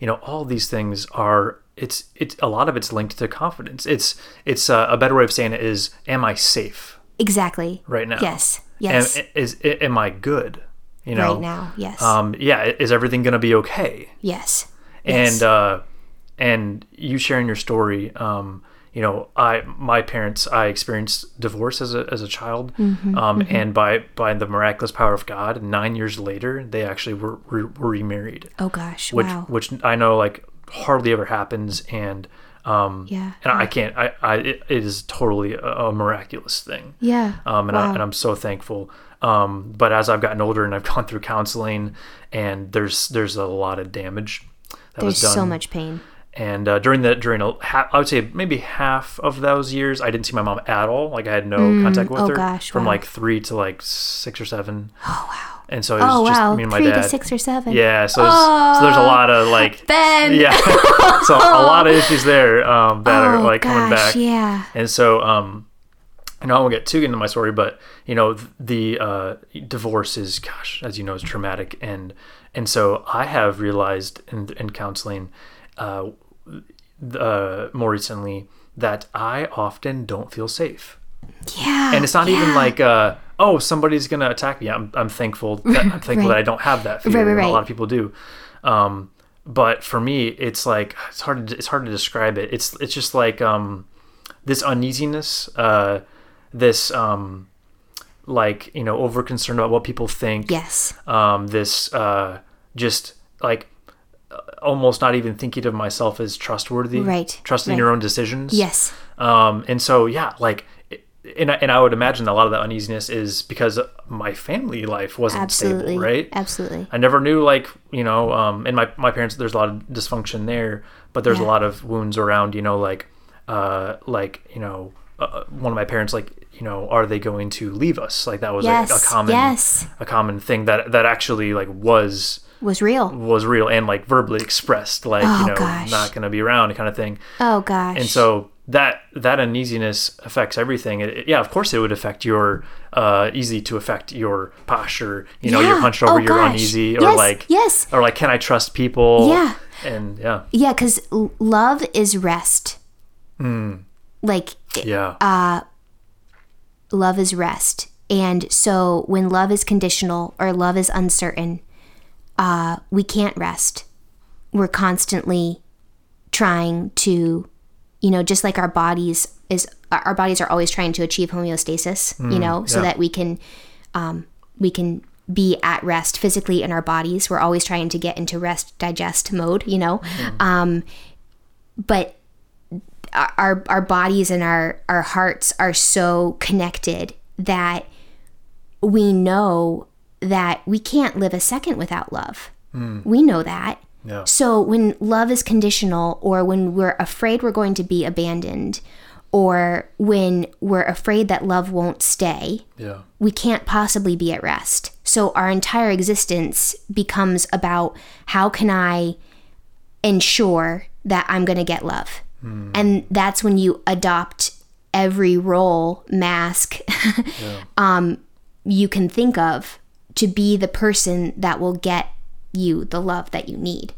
A: you know all these things are it's it's a lot of it's linked to confidence it's it's uh, a better way of saying it is am i safe
B: exactly.
A: right now
B: Yes. Yes.
A: am, is am i good you know
B: right now. Yes.
A: um yeah is everything gonna be okay
B: yes. Yes.
A: and uh and you sharing your story um you know i my parents i experienced divorce as a as a child
B: Mm-hmm,
A: um and by by the miraculous power of god 9 years later they actually were were, were remarried
B: oh gosh.
A: which
B: wow.
A: which i know like hardly ever happens and um
B: Yeah.
A: and i can't i i it, is totally a, a miraculous thing
B: yeah.
A: um, and, I, and I'm so thankful. Um, but as I've gotten older and I've gone through counseling, and there's there's a lot of damage that
B: There's
A: was done.
B: so much pain.
A: And uh, during the during a, ha- I would say maybe half of those years, I didn't see my mom at all. Like I had no contact with
B: oh
A: her
B: gosh,
A: from
B: wow.
A: like three to like six or seven.
B: Oh wow.
A: And so it was
B: Oh
A: just
B: wow.
A: me and my
B: Three
A: dad.
B: to six or seven.
A: Yeah, so, there's, so there's a lot of like
B: Ben.
A: yeah, so a lot of issues there um, that are
B: Oh,
A: like coming back.
B: Yeah.
A: And so, um, I know I won't get too into my story, but you know, the uh, divorce is, gosh, as you know, is traumatic, and and so I have realized in in counseling, uh, uh, more recently that I often don't feel safe,
B: Yeah.
A: and it's not even like, uh, oh, somebody's gonna attack me. I'm I'm thankful that I'm thankful
B: Right.
A: that I don't have that fear.
B: Right, right,
A: and A lot of people do. Um, but for me, it's like it's hard to it's hard to describe it. It's it's just like um, this uneasiness, uh, this um, like you know over concern about what people think.
B: Yes.
A: Um, this uh, just like uh, almost not even thinking of myself as trustworthy.
B: Right,
A: Trusting
B: right.
A: your own decisions.
B: Yes.
A: Um, and so yeah, like, and I, and I would imagine a lot of that uneasiness is because my family life wasn't
B: Absolutely.
A: stable, right?
B: Absolutely.
A: I never knew like you know, um, and my my parents there's a lot of dysfunction there, but there's a lot of wounds around you know like uh like you know uh, one of my parents like you know are they going to leave us like that was a, a common
B: Yes.
A: a common thing that that actually like was
B: Was real.
A: was real and like verbally expressed like
B: Oh,
A: you know
B: gosh.
A: not gonna be around kind of thing
B: Oh gosh.
A: and so that that uneasiness affects everything. It, it- yeah, of course, it would affect your uh, easy to affect your posture. You know, you're hunched over,
B: Oh,
A: you're
B: gosh.
A: uneasy, or
B: Yes,
A: like
B: yes.
A: or like, can I trust people?
B: Yeah.
A: and yeah,
B: Yeah, because love is rest. Like,
A: yeah,
B: Uh, love is rest. And so when love is conditional or love is uncertain, uh, we can't rest. We're constantly trying to, you know, just like our bodies is our bodies are always trying to achieve homeostasis, you know, so
A: yeah.
B: that we can um, we can be at rest physically in our bodies. We're always trying to get into rest digest mode, you know. Um, but our our bodies and our our hearts are so connected that we know that we can't live a second without love. We know that.
A: Yeah,
B: So when love is conditional or when we're afraid we're going to be abandoned or when we're afraid that love won't stay,
A: yeah,
B: we can't possibly be at rest. So our entire existence becomes about how can I ensure that I'm going to get love. And that's when you adopt every role, mask um, you can think of to be the person that will get you the love that you need.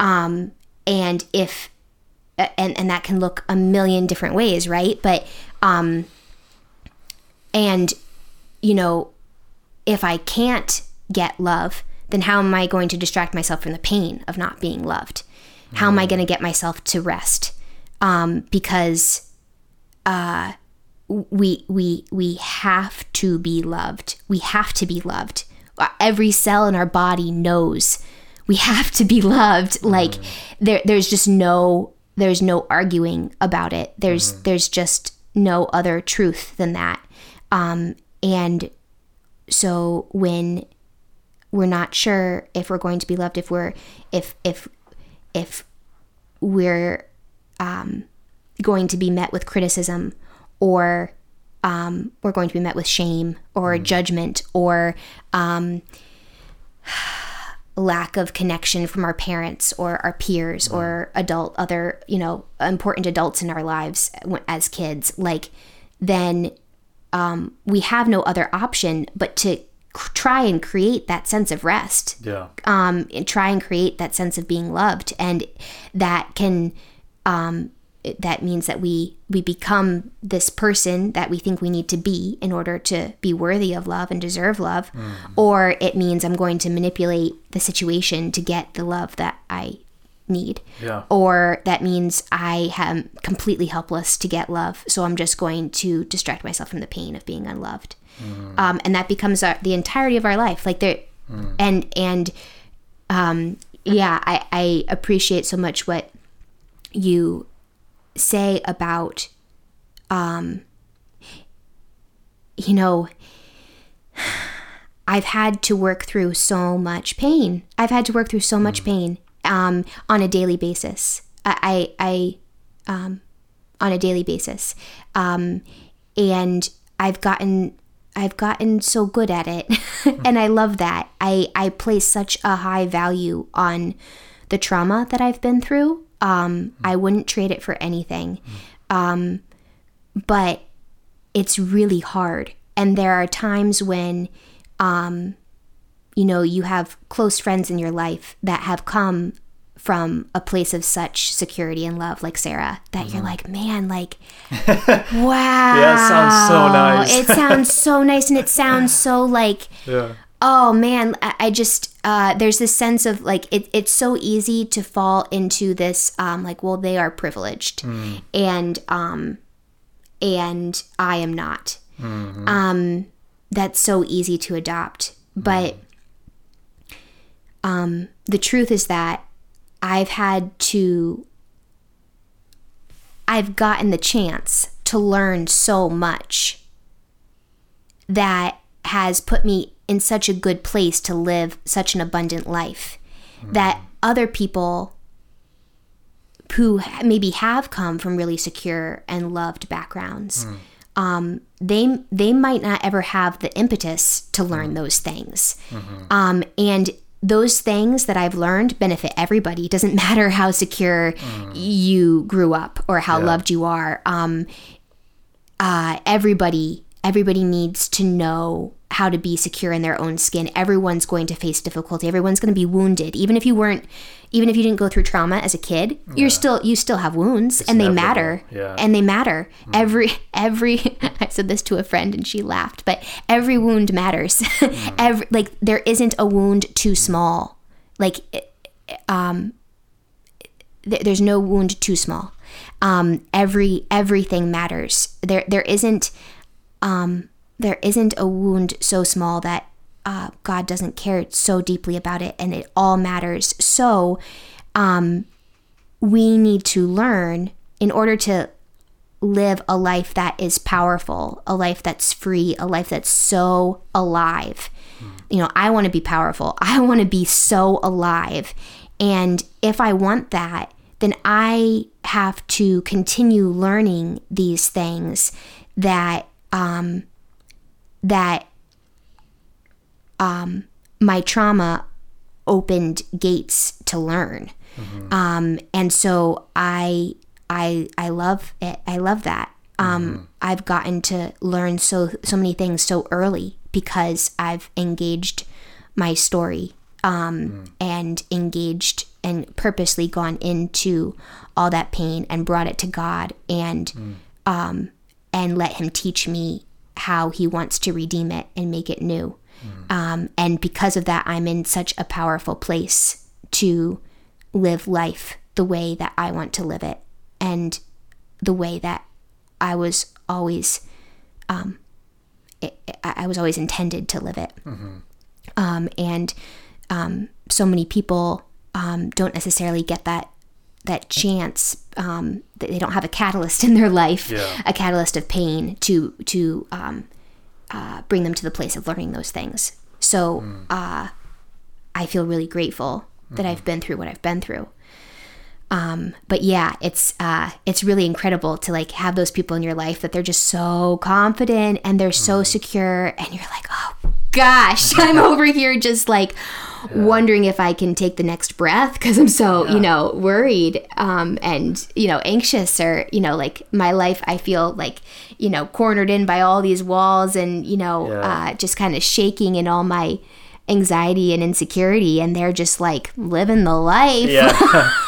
B: Um, and if and and that can look a million different ways, right? But um, and you know, if I can't get love, then how am I going to distract myself from the pain of not being loved? How am I going to get myself to rest? Um, because uh, we we we have to be loved. We have to be loved. Every cell in our body knows we have to be loved. Like there, there's just no there's no arguing about it. There's there's just no other truth than that. Um, and so when we're not sure if we're going to be loved, if we're if if if we're um, going to be met with criticism or um, we're going to be met with shame or judgment or um, lack of connection from our parents or our peers or adult other you know important adults in our lives as kids. Like then um, we have no other option but to try and create that sense of rest.
A: Yeah.
B: um, and try and create that sense of being loved and that can um, it- that means that we we become this person that we think we need to be in order to be worthy of love and deserve love. Or it means i'm going to manipulate the situation to get the love that i need.
A: Yeah.
B: or that means i am completely helpless to get love so i'm just going to distract myself from the pain of being unloved. Um, and that becomes our, the entirety of our life. Like there and and um, yeah I, I appreciate so much what you say about um you know I've had to work through so much pain. I've had to work through so much pain um, on a daily basis. I, I, I um, on a daily basis, um, and I've gotten, I've gotten so good at it, and I love that. I, I place such a high value on the trauma that I've been through. Um, I wouldn't trade it for anything. Um, but it's really hard. And there are times when, um, you know, you have close friends in your life that have come from a place of such security and love, like Sarah, that you're like, man, like, wow.
A: Yeah, it sounds so nice.
B: it sounds so nice. And it sounds so like,
A: Yeah.
B: Oh man i I just uh, there's this sense of like it, it's so easy to fall into this um, like well they are privileged and um and i am not. Um that's so easy to adopt. But um the truth is that i've had to i've gotten the chance to learn so much that has put me in such a good place to live such an abundant life that other people who maybe have come from really secure and loved backgrounds um, they they might not ever have the impetus to learn those things um, and those things that I've learned benefit everybody. It doesn't matter how secure you grew up or how
A: Yeah.
B: loved you are. Um, uh, everybody everybody needs to know how to be secure in their own skin. Everyone's going to face difficulty. Everyone's going to be wounded. Even if you weren't even if you didn't go through trauma as a kid you're still you still have wounds and they
A: inevitable.
B: matter.
A: Yeah.
B: and they matter. Mm. Every every i said this to a friend and she laughed but every wound matters. Mm. Every like there isn't a wound too mm. small. Like eh, eh, um, th- there's no wound too small. Um, every everything matters. There there isn't um, there isn't a wound so small that uh, God doesn't care so deeply about it, and it all matters. So um, we need to learn in order to live a life that is powerful, a life that's free, a life that's so alive. You know, I want to be powerful. I want to be so alive. And if I want that, then I have to continue learning these things that um, that um, my trauma opened gates to learn. Um, and so I I I love it. I love that. Um, I've gotten to learn so so many things so early because I've engaged my story um, and engaged and purposely gone into all that pain and brought it to God and um, and let Him teach me how He wants to redeem it and make it new. Um, and because of that, I'm in such a powerful place to live life the way that I want to live it and the way that I was always um, it, I I was always intended to live it. Um, and um, so many people um, don't necessarily get that that chance. Um, that they don't have a catalyst in their life,
A: Yeah.
B: a catalyst of pain to to um, uh, bring them to the place of learning those things. So uh, I feel really grateful that I've been through what I've been through. Um, but yeah, it's uh, it's really incredible to like have those people in your life that they're just so confident and they're so secure, and you're like, oh gosh, I'm over here just like, wondering if I can take the next breath because I'm so, you know, worried um, and, you know, anxious or, you know, like my life, I feel like, you know, cornered in by all these walls and, you know,
A: Yeah.
B: uh, just kind of shaking in all my anxiety and insecurity. And they're just like living the life.
A: Yeah.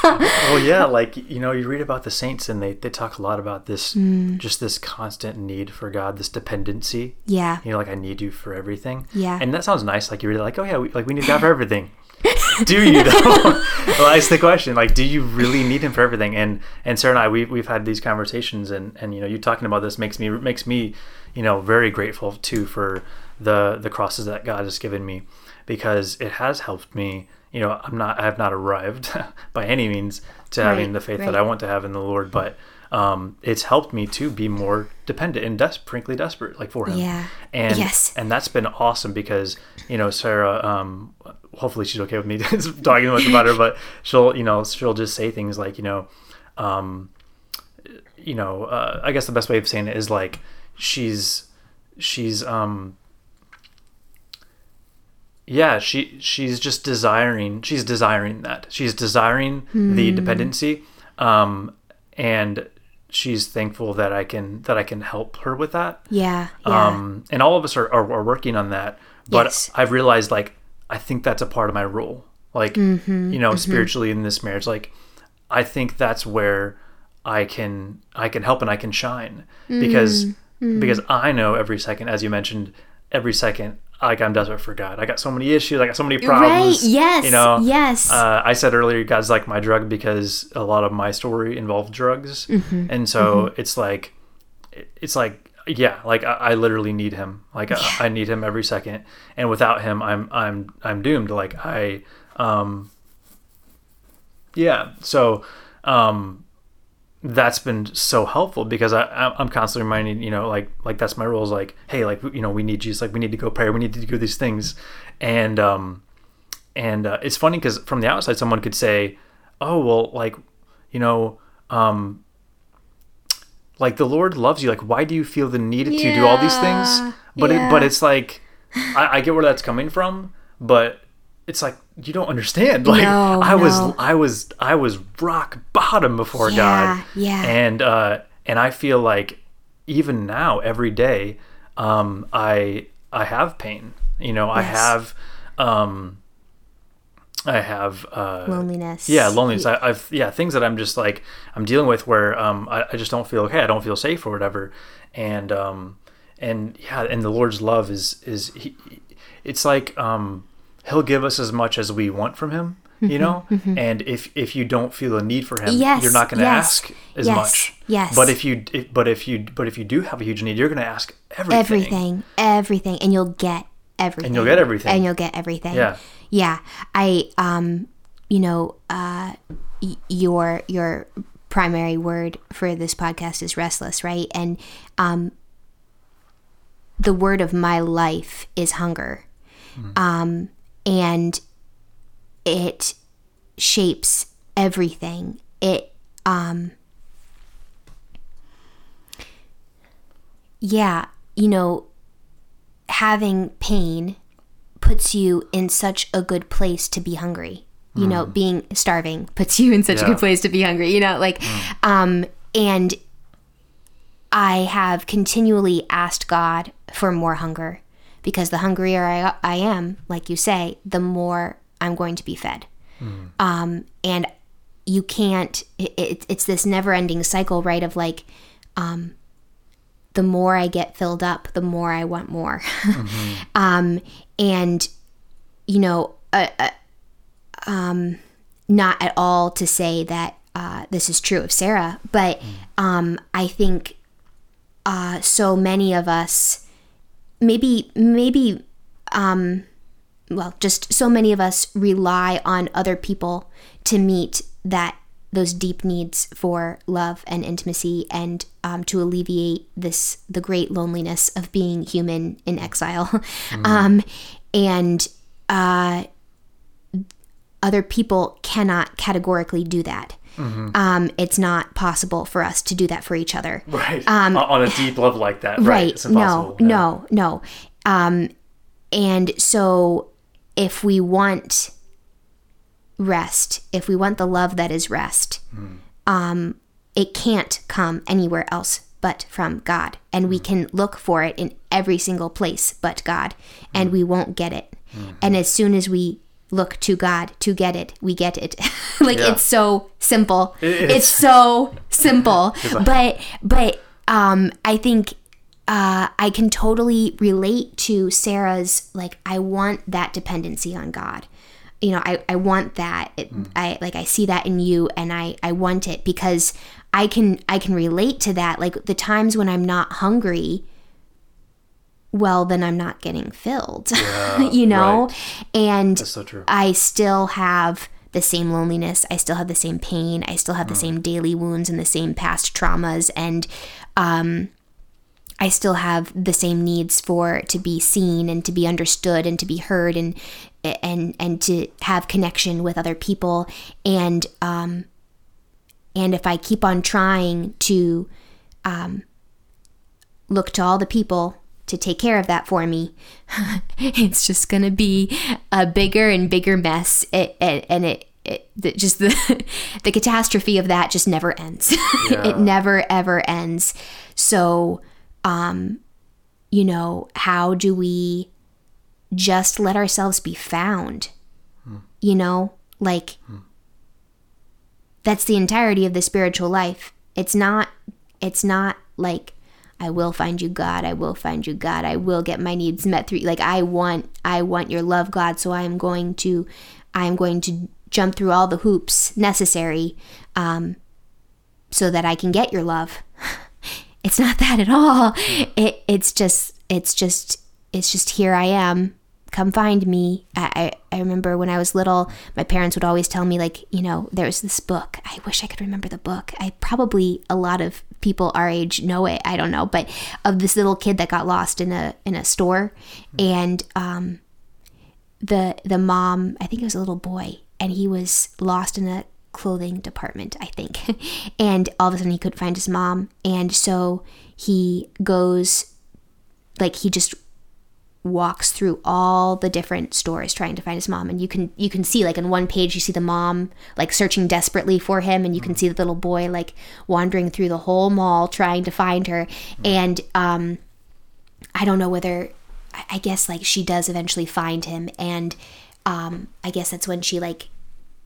A: well, yeah, like you know, you read about the saints and they they talk a lot about this
B: Mm.
A: just this constant need for God, this dependency.
B: Yeah.
A: You know, like I need you for everything.
B: Yeah.
A: And that sounds nice. Like you're really like, oh yeah, we, like we need God for everything. do you though? well, that's the question. Like, do you really need Him for everything? And and Sarah and I, we we've had these conversations, and and you know, you talking about this makes me makes me, you know, very grateful too for the the crosses that God has given me, because it has helped me. You know, I'm not I have not arrived by any means to having the faith
B: right.
A: that I want to have in the Lord, but um, it's helped me to be more dependent and des- frankly desperate, like for Him.
B: Yeah.
A: And
B: Yes.
A: and that's been awesome because you know Sarah. Um, hopefully she's okay with me talking much about her, but she'll you know she'll just say things like you know, um, you know uh, I guess the best way of saying it is like she's she's um yeah she she's just desiring she's desiring that she's desiring the dependency um and she's thankful that I can that I can help her with that
B: Yeah. Yeah.
A: um, and all of us are, are, are working on that but
B: Yes.
A: i've realized like i think that's a part of my role like
B: Mm-hmm,
A: you know spiritually in this marriage like i think that's where i can i can help and i can shine because
B: Mm-hmm.
A: because i know every second as you mentioned every second like i'm desperate for god i got so many issues i got so many problems
B: right. Yes.
A: you know
B: Yes.
A: uh, I said earlier, God's like my drug because a lot of my story involved drugs,
B: Mm-hmm.
A: and so it's like, it's like, yeah, like I, I literally need him. Like I, I need him every second, and without him, I'm I'm I'm doomed. Like I, um, yeah. So, um, that's been so helpful because I I'm constantly reminding you know like like that's my role is like hey like you know we need Jesus like we need to go pray we need to do these things, and um and uh, it's funny because from the outside someone could say oh well like you know um like the lord loves you like why do you feel the need to do all these things?
B: Yeah,
A: but it but it's like I, I get where that's coming from but it's like you don't understand. Like
B: No,
A: i was i was i was rock bottom before
B: Yeah,
A: god.
B: yeah.
A: and uh and i feel like even now every day um i i have pain. You know i have um i have uh
B: Loneliness.
A: yeah loneliness. I, i've yeah things that i'm just like i'm dealing with where um I, I just don't feel okay. I don't feel safe or whatever. And um and yeah and the lord's love is is he, it's like um he'll give us as much as we want from him you know and if if you don't feel a need for him
B: Mm-hmm, Yes,
A: you're not going to
B: yes,
A: ask as
B: yes,
A: much
B: yes.
A: but if you if, but if you but if you do have a huge need you're going to ask everything
B: everything, everything, and you'll get everything.
A: And you'll get everything.
B: And you'll get everything.
A: Yeah.
B: Yeah. I um, you know, uh, y- your your primary word for this podcast is restless, right? And um, the word of my life is hunger, um, and it shapes everything. It um, yeah, you know, having pain puts you in such a good place to be hungry. You know, being starving puts you in such a good place to be hungry. You know, like, um, and I have continually asked God for more hunger because the hungrier I, I am, like you say, the more I'm going to be fed. Um, and you can't, it, it, it's this never ending cycle, right? Of like, um, the more I get filled up, the more I want more. um, and, you know, uh, uh, um, not at all to say that uh, this is true of Sarah, but um, I think uh, so many of us, maybe, maybe, um, well, just so many of us rely on other people to meet that those deep needs for love and intimacy and um, to alleviate this the great loneliness of being human in exile. Um, and uh, other people cannot categorically do that um, it's not possible for us to do that for each other.
A: Right. On on a deep level like that. Right,
B: Um, right.
A: It's impossible.
B: No no no. Um and so if we want rest, if we want the love that is rest, um, it can't come anywhere else but from God. And we can look for it in every single place but God, and we won't get it. And as soon as we look to God to get it, we get it. like
A: Yeah.
B: it's so simple.
A: It
B: it's so simple. but but um I think uh, I can totally relate to Sarah's like I want that dependency on God. You know, I, I want that. It, I like I see that in you and I, I want it because I can I can relate to that. Like the times when I'm not hungry, well then I'm not getting filled. you know? And
A: so.
B: I still have the same loneliness. I still have the same pain. I still have the same daily wounds and the same past traumas. And um, I still have the same needs for to be seen and to be understood and to be heard and and and to have connection with other people. And um, and if I keep on trying to um, look to all the people to take care of that for me, it's just going to be a bigger and bigger mess. It, it, and it, it the, just the the catastrophe of that just never ends.
A: Yeah.
B: it never ever ends. So, um, you know, how do we just let ourselves be found? You know, like that's the entirety of the spiritual life. It's not it's not like I will find you God, I will find you God, I will get my needs met through like I want I want your love God, so I am going to I am going to jump through all the hoops necessary um so that I can get your love. it's not that at all. It it's just it's just it's just here I am. Come find me. I, I, I remember when I was little, my parents would always tell me, like, you know, there's this book. I wish I could remember the book. I probably a lot of people our age know it. I don't know, but of this little kid that got lost in a in a store, and um, the the mom, I think it was a little boy, and he was lost in a clothing department, I think. and all of a sudden he couldn't find his mom, and so he goes like he just walks through all the different stores trying to find his mom and you can you can see like in one page you see the mom like searching desperately for him and you can see the little boy like wandering through the whole mall trying to find her. And um I don't know whether I- I guess like she does eventually find him and um I guess that's when she like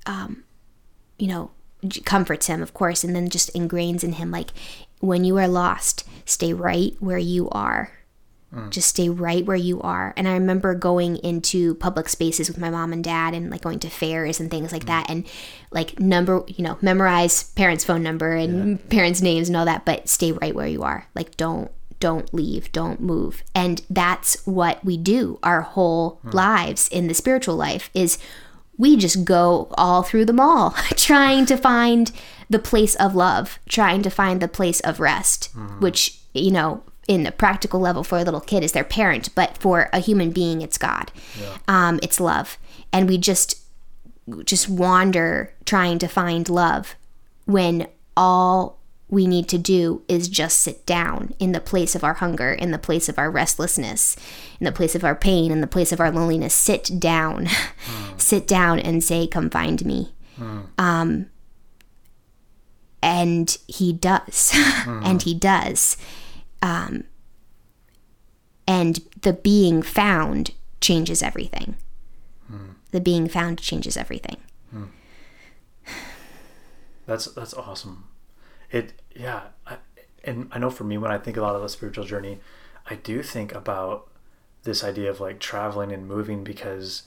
B: um you know comforts him of course and then just ingrains in him like when you are lost stay right where you are Mm. just stay right where you are. And i remember going into public spaces with my mom and dad and like going to fairs and things like mm. that and like number you know memorize parents phone number and parents names and all that but stay right where you are. Like don't don't leave don't move. And that's what we do our whole mm. lives in the spiritual life is we just go all through the mall trying to find the place of love, trying to find the place of rest, which, you know, in the practical level for a little kid is their parent, but for a human being, it's God. Um, it's love. And we just just wander trying to find love when all we need to do is just sit down in the place of our hunger, in the place of our restlessness, in the place of our pain, in the place of our loneliness. Sit down, sit down and say, Come find me. Um, and he does, and he does. Um, and the being found changes everything. The being found changes everything.
A: That's that's awesome. It yeah, I, and I know for me when I think a lot of the spiritual journey, I do think about this idea of like traveling and moving because,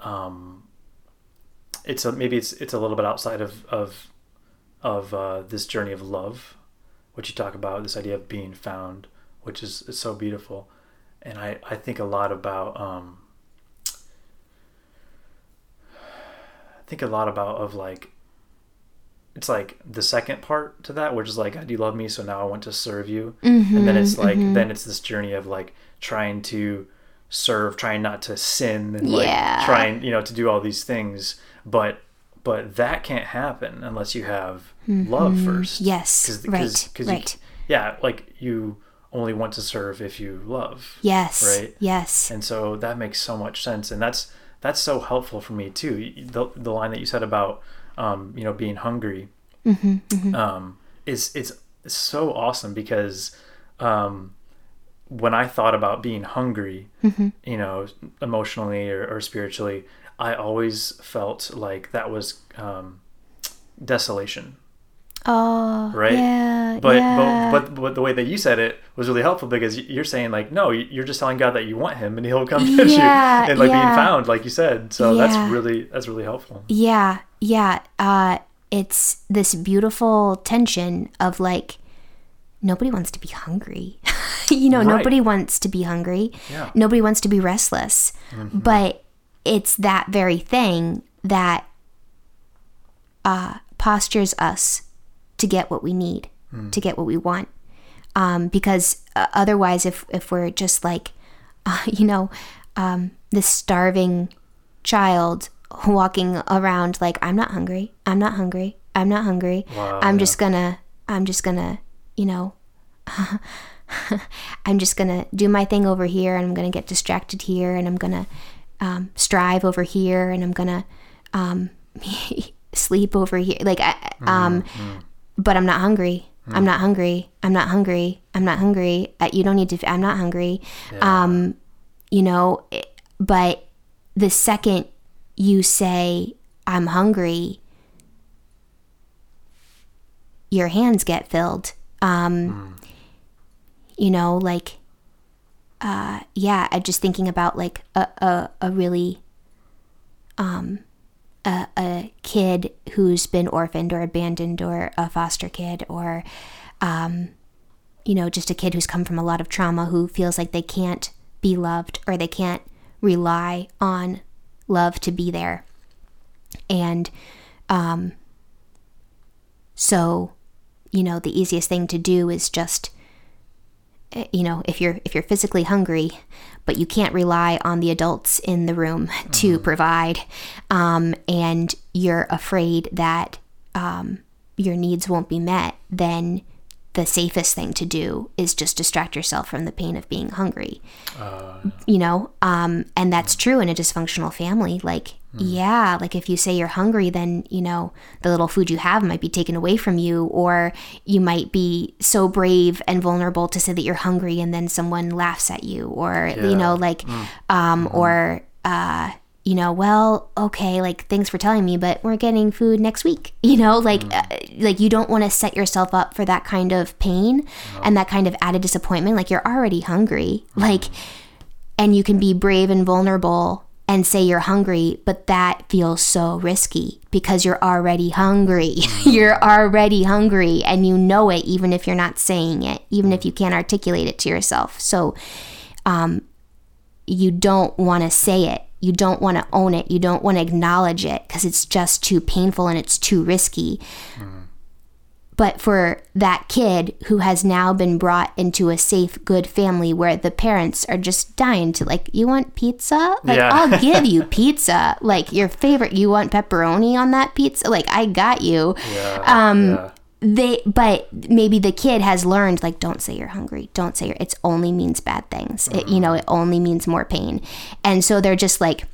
A: um, it's a, maybe it's it's a little bit outside of of of uh, this journey of love, which you talk about this idea of being found, which is, is so beautiful, and I I think a lot about um. I think a lot about of like it's like the second part to that, which is like, God, you love me, so now I want to serve you. and then it's like, then it's this journey of like trying to serve, trying not to sin, and like
B: Yeah.
A: trying, you know, to do all these things. But but that can't happen unless you have love first.
B: Yes, right, right.
A: You, yeah, like you only want to serve if you love.
B: Yes.
A: Right.
B: Yes.
A: And so that makes so much sense, and that's that's so helpful for me too. The the line that you said about um, you know being hungry um, is it's so awesome because um, when I thought about being hungry, you know, emotionally or, or spiritually, I always felt like that was um, desolation,
B: Oh,
A: right?
B: yeah,
A: But,
B: yeah.
A: but but but the way that you said it was really helpful because you're saying like no, you're just telling God that you want Him and He'll come get
B: Yeah,
A: you and like
B: yeah.
A: being found, like you said. So that's really that's really helpful.
B: Yeah, yeah. Uh, it's this beautiful tension of like, nobody wants to be hungry. you know,
A: Right.
B: nobody wants to be hungry.
A: Yeah. Mm-hmm.
B: Nobody wants to be restless. But it's that very thing that uh, postures us to get what we need,
A: Hmm.
B: to get what we want. Um, because uh, otherwise, if if we're just like, uh, you know, um, this starving child walking around like I'm not hungry, I'm not hungry, I'm not hungry.
A: Wow,
B: I'm
A: yeah.
B: just gonna, I'm just gonna, you know, I'm just gonna do my thing over here, and I'm gonna get distracted here, and I'm gonna um, strive over here, and I'm gonna um, sleep over here. Like, I, um, but I'm not hungry. I'm not hungry. I'm not hungry. I'm not hungry. Uh, you don't need to. I'm not hungry. Um, you know, but the second you say I'm hungry, your hands get filled. Um, You know, like, uh, yeah, I'm just thinking about like a, a, a really, um, a, a kid who's been orphaned or abandoned or a foster kid or, um, you know, just a kid who's come from a lot of trauma who feels like they can't be loved or they can't rely on love to be there. And um, so, you know, the easiest thing to do is just you know, if you're if you're physically hungry, but you can't rely on the adults in the room to provide, um, and you're afraid that um, your needs won't be met, then the safest thing to do is just distract yourself from the pain of being hungry. You know um and that's true in a dysfunctional family like yeah like if you say you're hungry then you know the little food you have might be taken away from you or you might be so brave and vulnerable to say that you're hungry and then someone laughs at you or you know like um or uh you know well okay like thanks for telling me but we're getting food next week you know like uh, like you don't want to set yourself up for that kind of pain and that kind of added disappointment like you're already hungry like and you can be brave and vulnerable and say you're hungry, but that feels so risky because you're already hungry. you're already hungry and you know it even if you're not saying it, even if you can't articulate it to yourself. So um you don't want to say it. You don't want to own it. You don't want to acknowledge it because it's just too painful and it's too risky. But for that kid who has now been brought into a safe, good family where the parents are just dying to, like, you want pizza? Like,
A: Yeah.
B: I'll give you pizza. Like, your favorite, you want pepperoni on that pizza? Like, I got you.
A: Yeah.
B: Um,
A: yeah.
B: They, but maybe the kid has learned, like, don't say you're hungry. Don't say you're, it only means bad things. It, you know, it only means more pain. And so they're just like,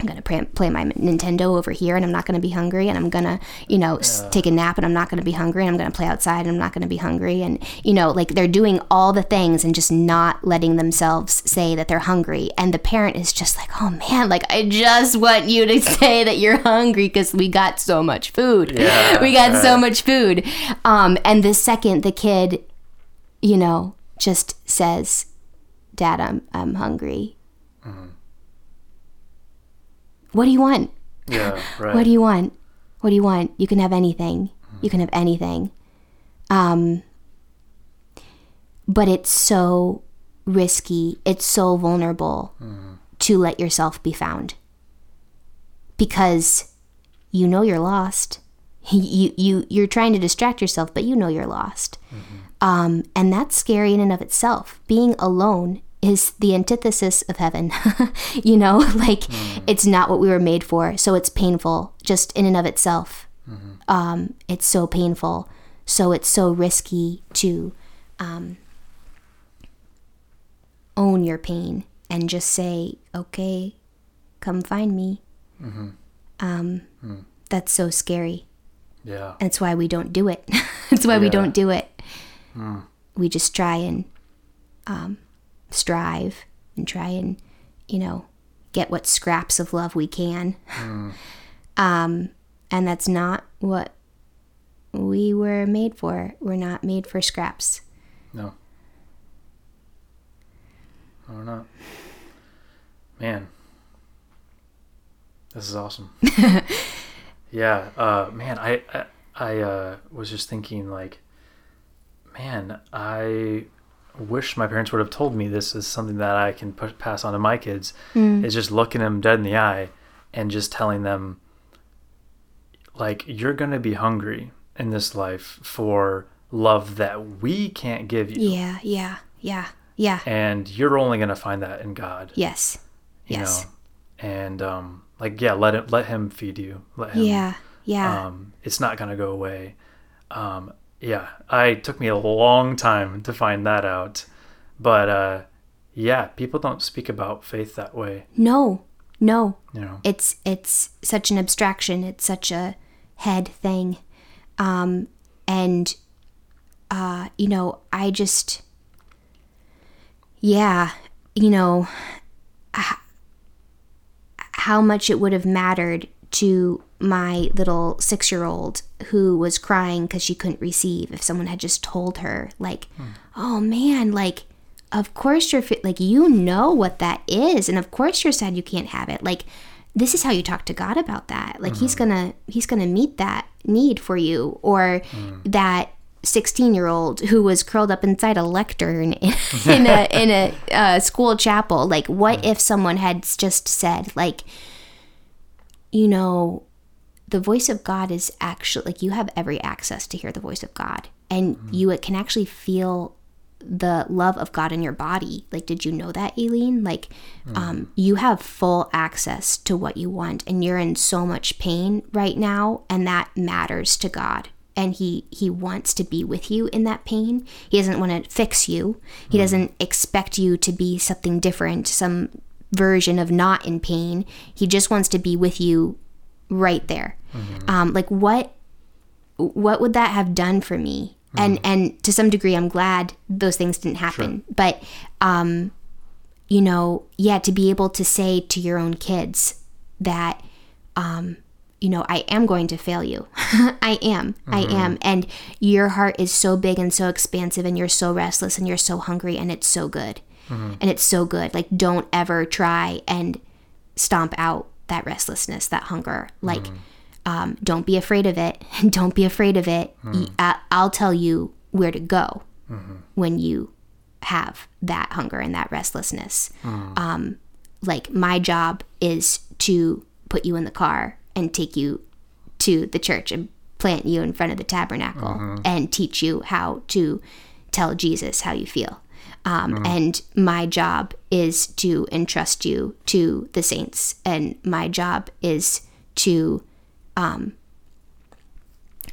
B: I'm gonna play, play my Nintendo over here, and I'm not gonna be hungry, and I'm gonna, you know, take a nap, and I'm not gonna be hungry, and I'm gonna play outside, and I'm not gonna be hungry, and you know, like they're doing all the things and just not letting themselves say that they're hungry, and the parent is just like, oh man, like I just want you to say that you're hungry because we got so much food,
A: Yeah,
B: we got so much food, um, and the second the kid, you know, just says, "Dad, I'm I'm hungry." What do you want?
A: Yeah. Right.
B: What do you want? What do you want? You can have anything. You can have anything. Um, but it's so risky. It's so vulnerable to let yourself be found because you know you're lost. You you you're trying to distract yourself, but you know you're lost. Um, and that's scary in and of itself. Being alone is the antithesis of heaven. you know, like it's not what we were made for. So it's painful just in and of itself. Um, it's so painful. So it's so risky to um, own your pain and just say, okay, come find me. Um, That's so scary.
A: Yeah.
B: That's why we don't do it. That's why we don't do it. We just try and um, strive and try and, you know, get what scraps of love we can. Um, and that's not what we were made for. We're not made for scraps.
A: No. Or not. Man. This is awesome. yeah. Uh, man, I, I, I uh, was just thinking, like, man, I wish my parents would have told me this is something that I can push, pass on to my kids. Is just looking them dead in the eye and just telling them, like, you're going to be hungry in this life for love that we can't give you
B: Yeah, yeah, yeah, yeah.
A: and you're only going to find that in God,
B: Yes.
A: you
B: Yes.
A: know. And um like yeah, let it let him feed you. Let him
B: Yeah, yeah.
A: um it's not going to go away. Um yeah, I took me a long time to find that out. But uh yeah, people don't speak about faith that way,
B: no, no.
A: you know.
B: it's it's such an abstraction it's such a head thing um and uh you know i just yeah you know how much it would have mattered to my little six year old who was crying because she couldn't receive if someone had just told her like hmm. oh man like of course you're fi- like you know what that is and of course you're sad you can't have it. Like this is how you talk to god about that. Like he's mm-hmm. gonna he's gonna meet that need for you or mm. that 16 year old who was curled up inside a lectern in, in a in a uh, school chapel. Like what mm. if someone had just said like you know the voice of God is actually like you have every access to hear the voice of God and mm-hmm. you can actually feel the love of God in your body. Like did you know that Aileen? Like hmm. um you have full access to what you want and you're in so much pain right now and that matters to God. And he he wants to be with you in that pain. He doesn't want to fix you. He hmm. doesn't expect you to be something different, some version of not in pain. He just wants to be with you right there. Um, like what what would that have done for me? And and to some degree, I'm glad those things didn't happen. But um, you know, yeah, to be able to say to your own kids that um, you know, I am going to fail you. I am. I am. And your heart is so big and so expansive and you're so restless and you're so hungry and it's so good. And it's so good. Like don't ever try and stomp out that restlessness, that hunger. Like mm. um, don't be afraid of it. don't be afraid of it. Mm. Uh, I'll tell you where to go mm-hmm. when you have that hunger and that restlessness. Mm. Um, like my job is to put you in the car and take you to the church and plant you in front of the tabernacle mm-hmm. and teach you how to tell Jesus how you feel. Um, And my job is to entrust you to the saints, and my job is to um,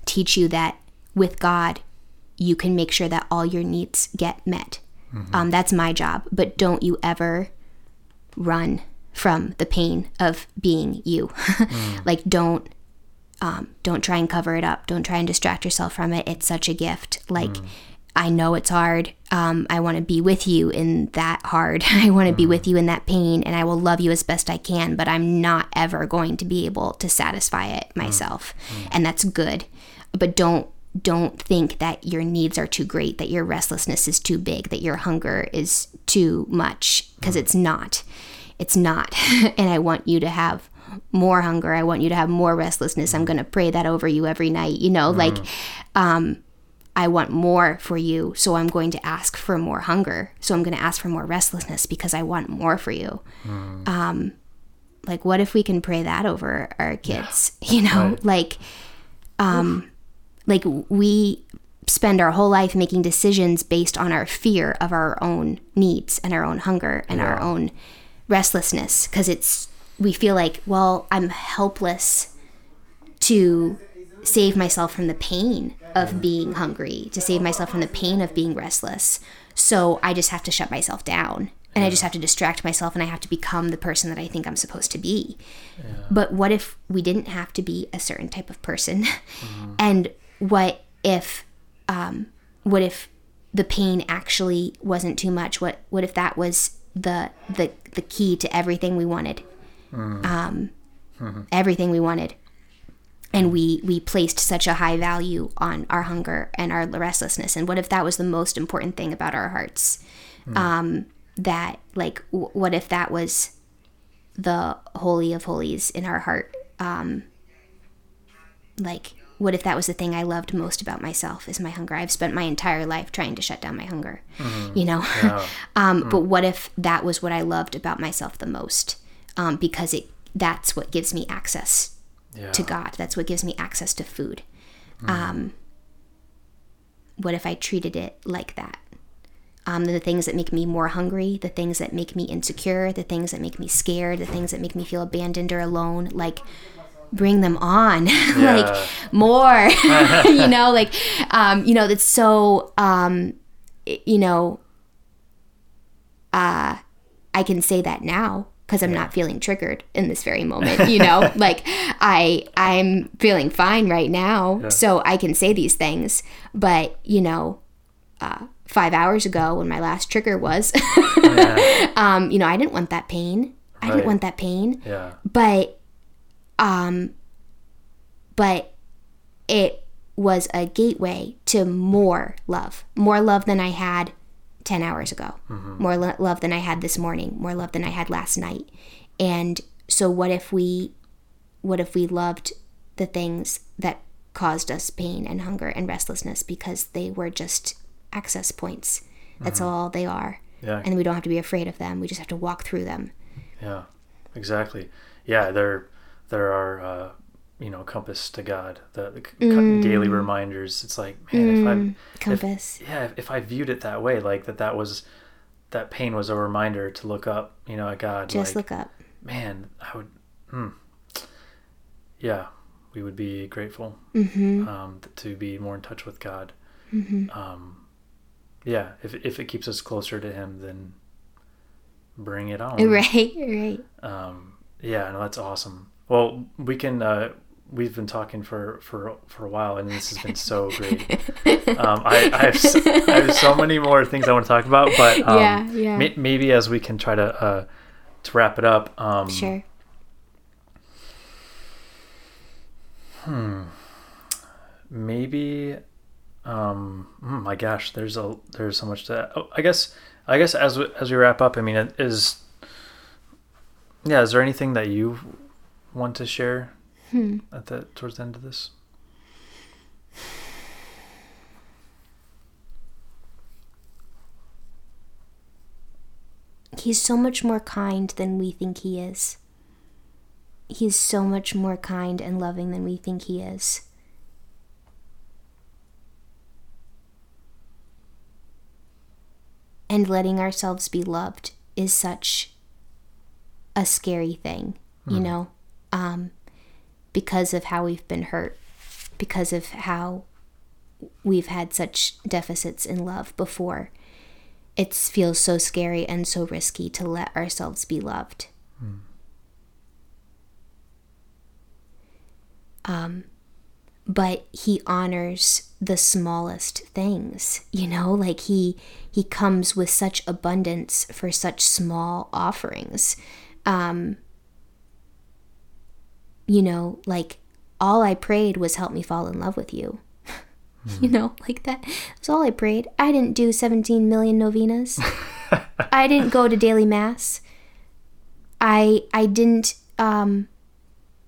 B: teach you that with God, you can make sure that all your needs get met. Um, that's my job. But don't you ever run from the pain of being you. like don't um, don't try and cover it up. Don't try and distract yourself from it. It's such a gift. Like I know it's hard. Um, I want to be with you in that hard. I want to be mm-hmm. with you in that pain, and I will love you as best I can. But I'm not ever going to be able to satisfy it mm-hmm. myself, mm-hmm. and that's good. But don't don't think that your needs are too great, that your restlessness is too big, that your hunger is too much, because it's not. It's not. and I want you to have more hunger. I want you to have more restlessness. I'm going to pray that over you every night. You know, like, um, I want more for you. So I'm going to ask for more hunger. So I'm going to ask for more restlessness because I want more for you. Um, like, what if we can pray that over our kids? You know,
A: Right.
B: like, um, like we spend our whole life making decisions based on our fear of our own needs and our own hunger and our own restlessness because it's we feel like well i'm helpless to save myself from the pain of being hungry to save myself from the pain of being restless so i just have to shut myself down and I just have to distract myself and I have to become the person that I think I'm supposed to be. But what if we didn't have to be a certain type of person? and what if um, what if the pain actually wasn't too much? What what if that was the the the key to everything we wanted? Um, everything we wanted. And we we placed such a high value on our hunger and our restlessness. And what if that was the most important thing about our hearts? Um, that like, w- what if that was the holy of holies in our heart? Um, like, what if that was the thing I loved most about myself is my hunger? I've spent my entire life trying to shut down my hunger, you know. um, But what if that was what I loved about myself the most? Um, because it that's what gives me access
A: Yeah.
B: to God. That's what gives me access to food. Um, what if I treated it like that? Um, the things that make me more hungry, the things that make me insecure, the things that make me scared, the things that make me feel abandoned or alone, like bring them on, like more, you know, like, um, you know, that's so, um, you know, uh, I can say that now because I'm not feeling triggered in this very moment, you know? like I I'm feeling fine right now, so I can say these things, but you know, uh 5 hours ago when my last trigger was um you know, I didn't want that pain. I didn't want that pain,
A: Yeah.
B: but um but it was a gateway to more love. More love than I had 10 hours ago. More lo- love than I had this morning. More love than I had last night. And so what if we what if we loved the things that caused us pain and hunger and restlessness because they were just access points. That's all they are.
A: Yeah.
B: And we don't have to be afraid of them. We just have to walk through them.
A: Yeah, exactly. Yeah, there, there are, uh, you know, compass to God, the, the
B: Mm.
A: daily reminders. It's like, man, if I,
B: Compass.
A: yeah, if, if I viewed it that way, like that, that was, that pain was a reminder to look up, you know, at God.
B: just
A: like,
B: look up.
A: man, I would, hmm. yeah, we would be grateful
B: Mm-hmm.
A: um, to be more in touch with God. Um, yeah, if if it keeps us closer to Him, then bring it on.
B: Right, right.
A: Um, yeah, no, that's awesome. Well, we can. Uh, we've been talking for for for a while, and this has been so great. Um, I, I, have s- I have so many more things I want to talk about, but um,
B: Yeah, yeah.
A: may- maybe as we can try to uh, to wrap it up. Um,
B: Sure.
A: maybe um mm, my gosh there's a there's so much to oh, i guess i guess as we, as we wrap up i mean it is yeah is there anything that you want to share at the towards the end of this
B: He's so much more kind than we think he is. He's so much more kind and loving than we think he is. And letting ourselves be loved is such a scary thing, you know, um, because of how we've been hurt, because of how we've had such deficits in love before it feels so scary and so risky to let ourselves be loved. Um, but he honors the smallest things, you know, like he he comes with such abundance for such small offerings. Um, you know, like all I prayed was help me fall in love with you. You know, like that. That's all I prayed. I didn't do 17 million novenas. I didn't go to daily mass. I I didn't um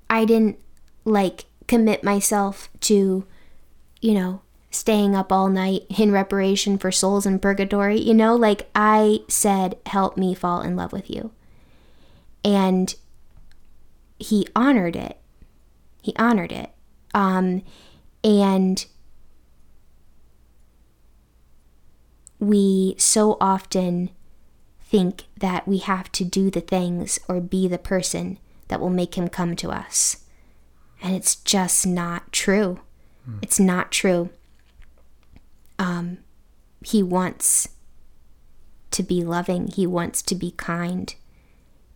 B: I didn't like commit myself to you know staying up all night in reparation for souls in purgatory, you know? Like I said help me fall in love with you. And he honored it. He honored it. Um and we so often think that we have to do the things or be the person that will make him come to us. And it's just not true. It's not true. Um, he wants to be loving, He wants to be kind.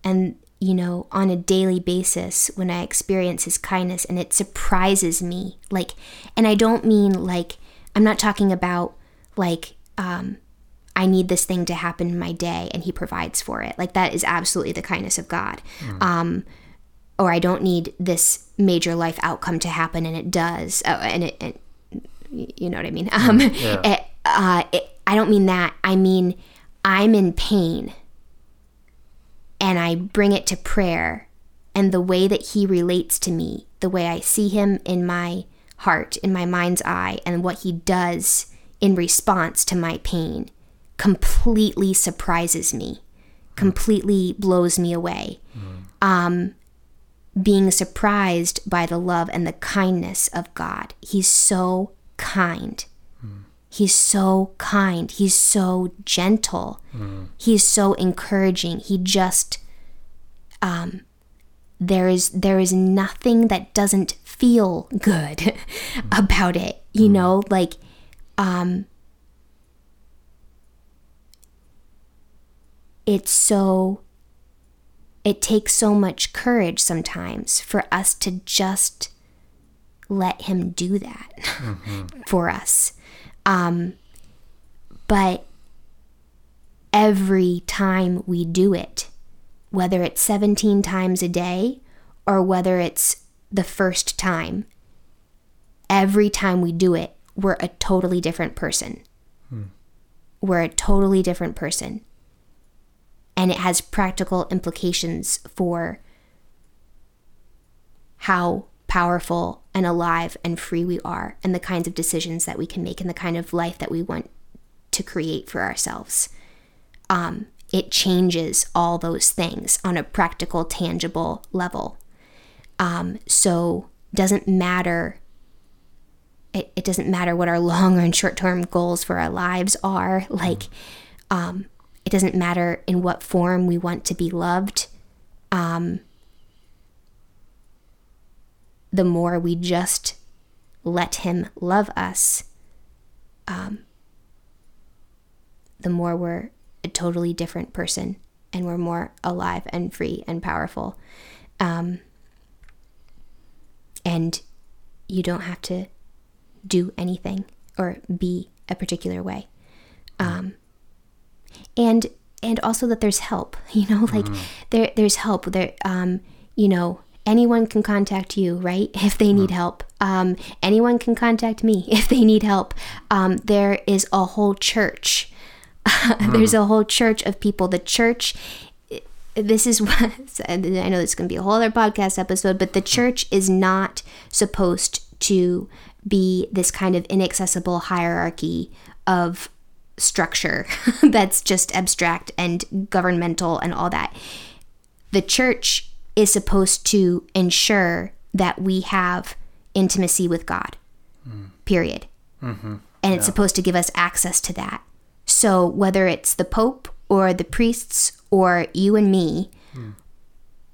B: And, you know, on a daily basis, when I experience His kindness and it surprises me, like, and I don't mean like, I'm not talking about like, um, I need this thing to happen in my day and he provides for it. Like that is absolutely the kindness of God. Um, or I don't need this major life outcome to happen and it does. Oh, and it, it you know what I mean? Um,
A: Yeah.
B: it, uh, it, I don't mean that. I mean, I'm in pain and I bring it to prayer and the way that he relates to me, the way I see him in my heart, in my mind's eye, and what he does in response to my pain completely surprises me, completely blows me away. Um, being surprised by the love and the kindness of God. He's so kind. He's so kind. He's so gentle. He's so encouraging. He just um there is there is nothing that doesn't feel good about it. You know, like um it's so it takes so much courage sometimes for us to just let him do that for us. Um, but every time we do it, whether it's 17 times a day or whether it's the first time, every time we do it, we're a totally different person. We're a totally different person and it has practical implications for how powerful and alive and free we are and the kinds of decisions that we can make and the kind of life that we want to create for ourselves um, it changes all those things on a practical tangible level um, so doesn't matter it, it doesn't matter what our long and short term goals for our lives are like um, it doesn't matter in what form we want to be loved. Um, the more we just let Him love us, um, the more we're a totally different person and we're more alive and free and powerful. Um, and you don't have to do anything or be a particular way. Um, and and also that there's help you know like there there's help there um you know anyone can contact you right if they need help. Um anyone can contact me if they need help. Um there is a whole church. There's a whole church of people. The church this is what I know this is going to be a whole other podcast episode, but the church is not supposed to be this kind of inaccessible hierarchy of structure that's just abstract and governmental and all that. The church is supposed to ensure that we have intimacy with God, period. Mm-hmm. And it's supposed to give us access to that. So whether it's the Pope or the priests or you and me, hmm.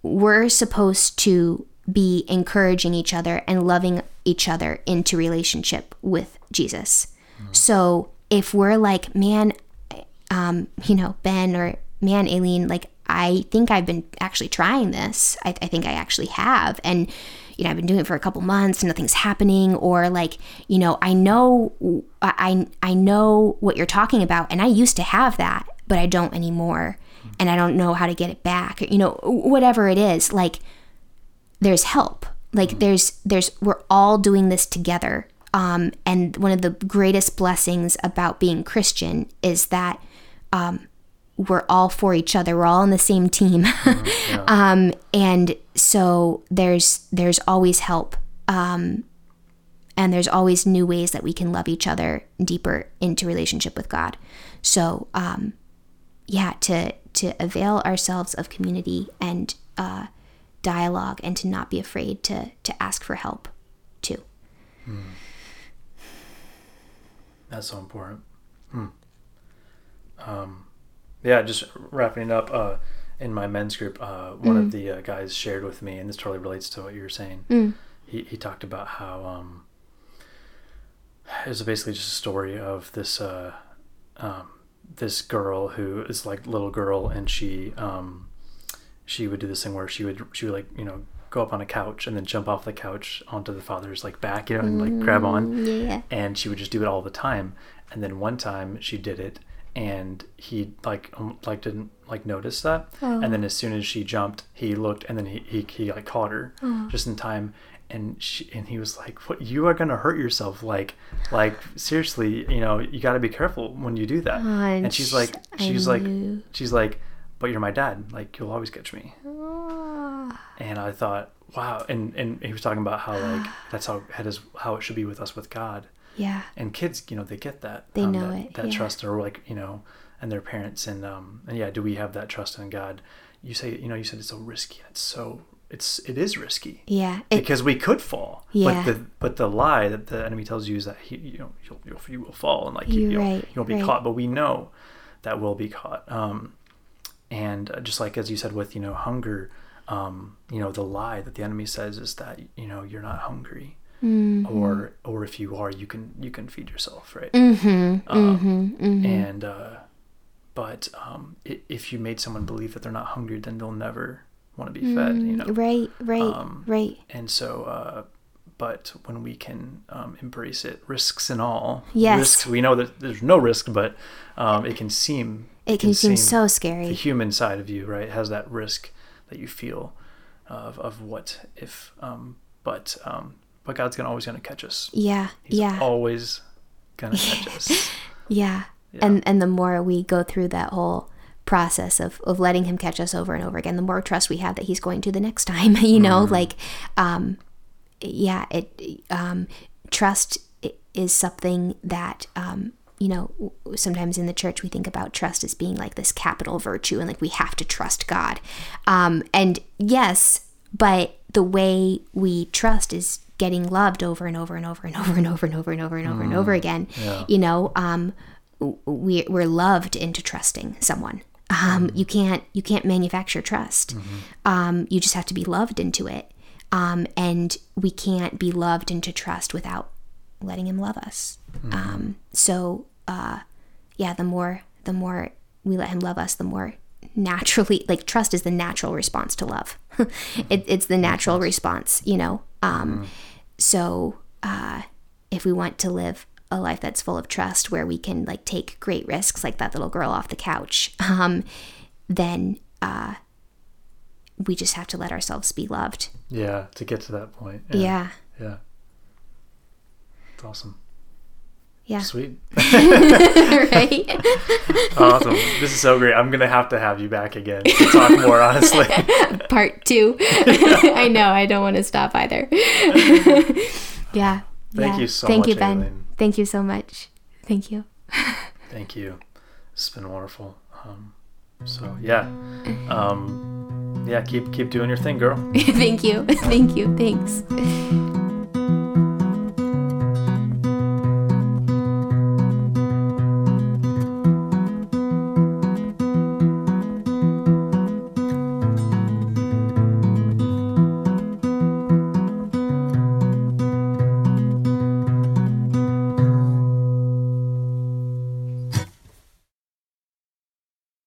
B: we're supposed to be encouraging each other and loving each other into relationship with Jesus. Hmm. So if we're like, man, um, you know, Ben or man, Aileen, like, I think I've been actually trying this. I, I think I actually have. And, you know, I've been doing it for a couple months and nothing's happening. Or like, you know, I know, I, I know what you're talking about. And I used to have that, but I don't anymore. And I don't know how to get it back. You know, whatever it is, like, there's help. Like, there's, there's, we're all doing this together. Um, and one of the greatest blessings about being Christian is that um, we're all for each other. We're all on the same team, um, and so there's there's always help, um, and there's always new ways that we can love each other deeper into relationship with God. So um, yeah, to to avail ourselves of community and uh, dialogue, and to not be afraid to to ask for help, too.
A: That's so important. Hmm. Um, yeah, just wrapping it up. Uh, in my men's group, uh, one of the uh, guys shared with me, and this totally relates to what you were saying.
B: Mm.
A: He he talked about how um, it was basically just a story of this uh, um, this girl who is like little girl, and she um, she would do this thing where she would she would like you know go up on a couch and then jump off the couch onto the father's like back, you know, and like grab on.
B: Mm, yeah.
A: And she would just do it all the time. And then one time she did it, and he like um, like didn't like notice that. And then as soon as she jumped, he looked, and then he he, he like caught her just in time. And she and he was like, "What? You are gonna hurt yourself? Like, like seriously, you know, you got to be careful when you do that."
B: and
A: and she's
B: sh-
A: like, she's like, she's like, "But you're my dad. Like, you'll always catch me."
B: Ah.
A: and I thought, wow. And and he was talking about how like that's how it is how it should be with us with God.
B: Yeah.
A: And kids, you know, they get that.
B: They
A: um,
B: know
A: that,
B: it,
A: That
B: yeah.
A: trust, or like you know, and their parents, and um, and yeah, do we have that trust in God? You say, you know, you said it's so risky. It's so it's it is risky
B: Yeah. It,
A: because we could fall.
B: Yeah.
A: But the but the lie that the enemy tells you is that he you know you'll, you'll you will fall and like you, you'll,
B: right,
A: you'll be
B: right.
A: caught. But we know that we'll be caught. Um, and uh, just like as you said with you know hunger, um, you know the lie that the enemy says is that you know you're not hungry.
B: Mm-hmm.
A: Or, or if you are, you can you can feed yourself, right?
B: mm-hmm,
A: Um,
B: mm-hmm, mm-hmm.
A: And uh, but um, if you made someone believe that they're not hungry, then they'll never want to be fed. You know,
B: Right, right,
A: Um,
B: right.
A: and so uh, but when we can um, embrace it risks and all
B: Yes.
A: risks we know that there's no risk but um, it can seem
B: It can seem so scary.
A: the human side of you right has that risk that you feel of, of what if um, but um, but god's gonna always gonna catch us
B: Yeah,
A: he's
B: yeah,
A: always gonna catch us
B: yeah.
A: Yeah.
B: And and the more we go through that whole process of, of letting him catch us over and over again, the more trust we have that he's going to the next time. You know,
A: Mm-hmm.
B: like, um, yeah, it um, trust is something that um, you know sometimes in the church we think about trust as being like this capital virtue and like we have to trust God. Um, and yes, but the way we trust is getting loved over and over and over and over and over and over and over and over and over again. You know, um, we we're loved into trusting someone. Um, you can't you can't manufacture trust. Um, you just have to be loved into it. Um, and we can't be loved into trust without letting him love us. Um, so uh, yeah, the more the more we let him love us, the more naturally like trust is the natural response to love. it, it's the natural response, you know. Um, So uh, if we want to live a life that's full of trust, where we can like take great risks, like that little girl off the couch, um, then uh, we just have to let ourselves be loved.
A: yeah to get to that point.
B: Yeah,
A: yeah. It's awesome
B: yeah,
A: sweet
B: right.
A: awesome this is so great i'm gonna have to have you back again to talk more honestly
B: Part two. I know. I don't want to stop either. yeah.
A: Thank
B: yeah.
A: you so
B: Thank
A: much,
B: you, Ben.
A: Aileen.
B: Thank you so much. Thank you.
A: Thank you. It's been wonderful. Um, so yeah, um, yeah. Keep keep doing your thing, girl.
B: Thank you. Thank you. Thanks.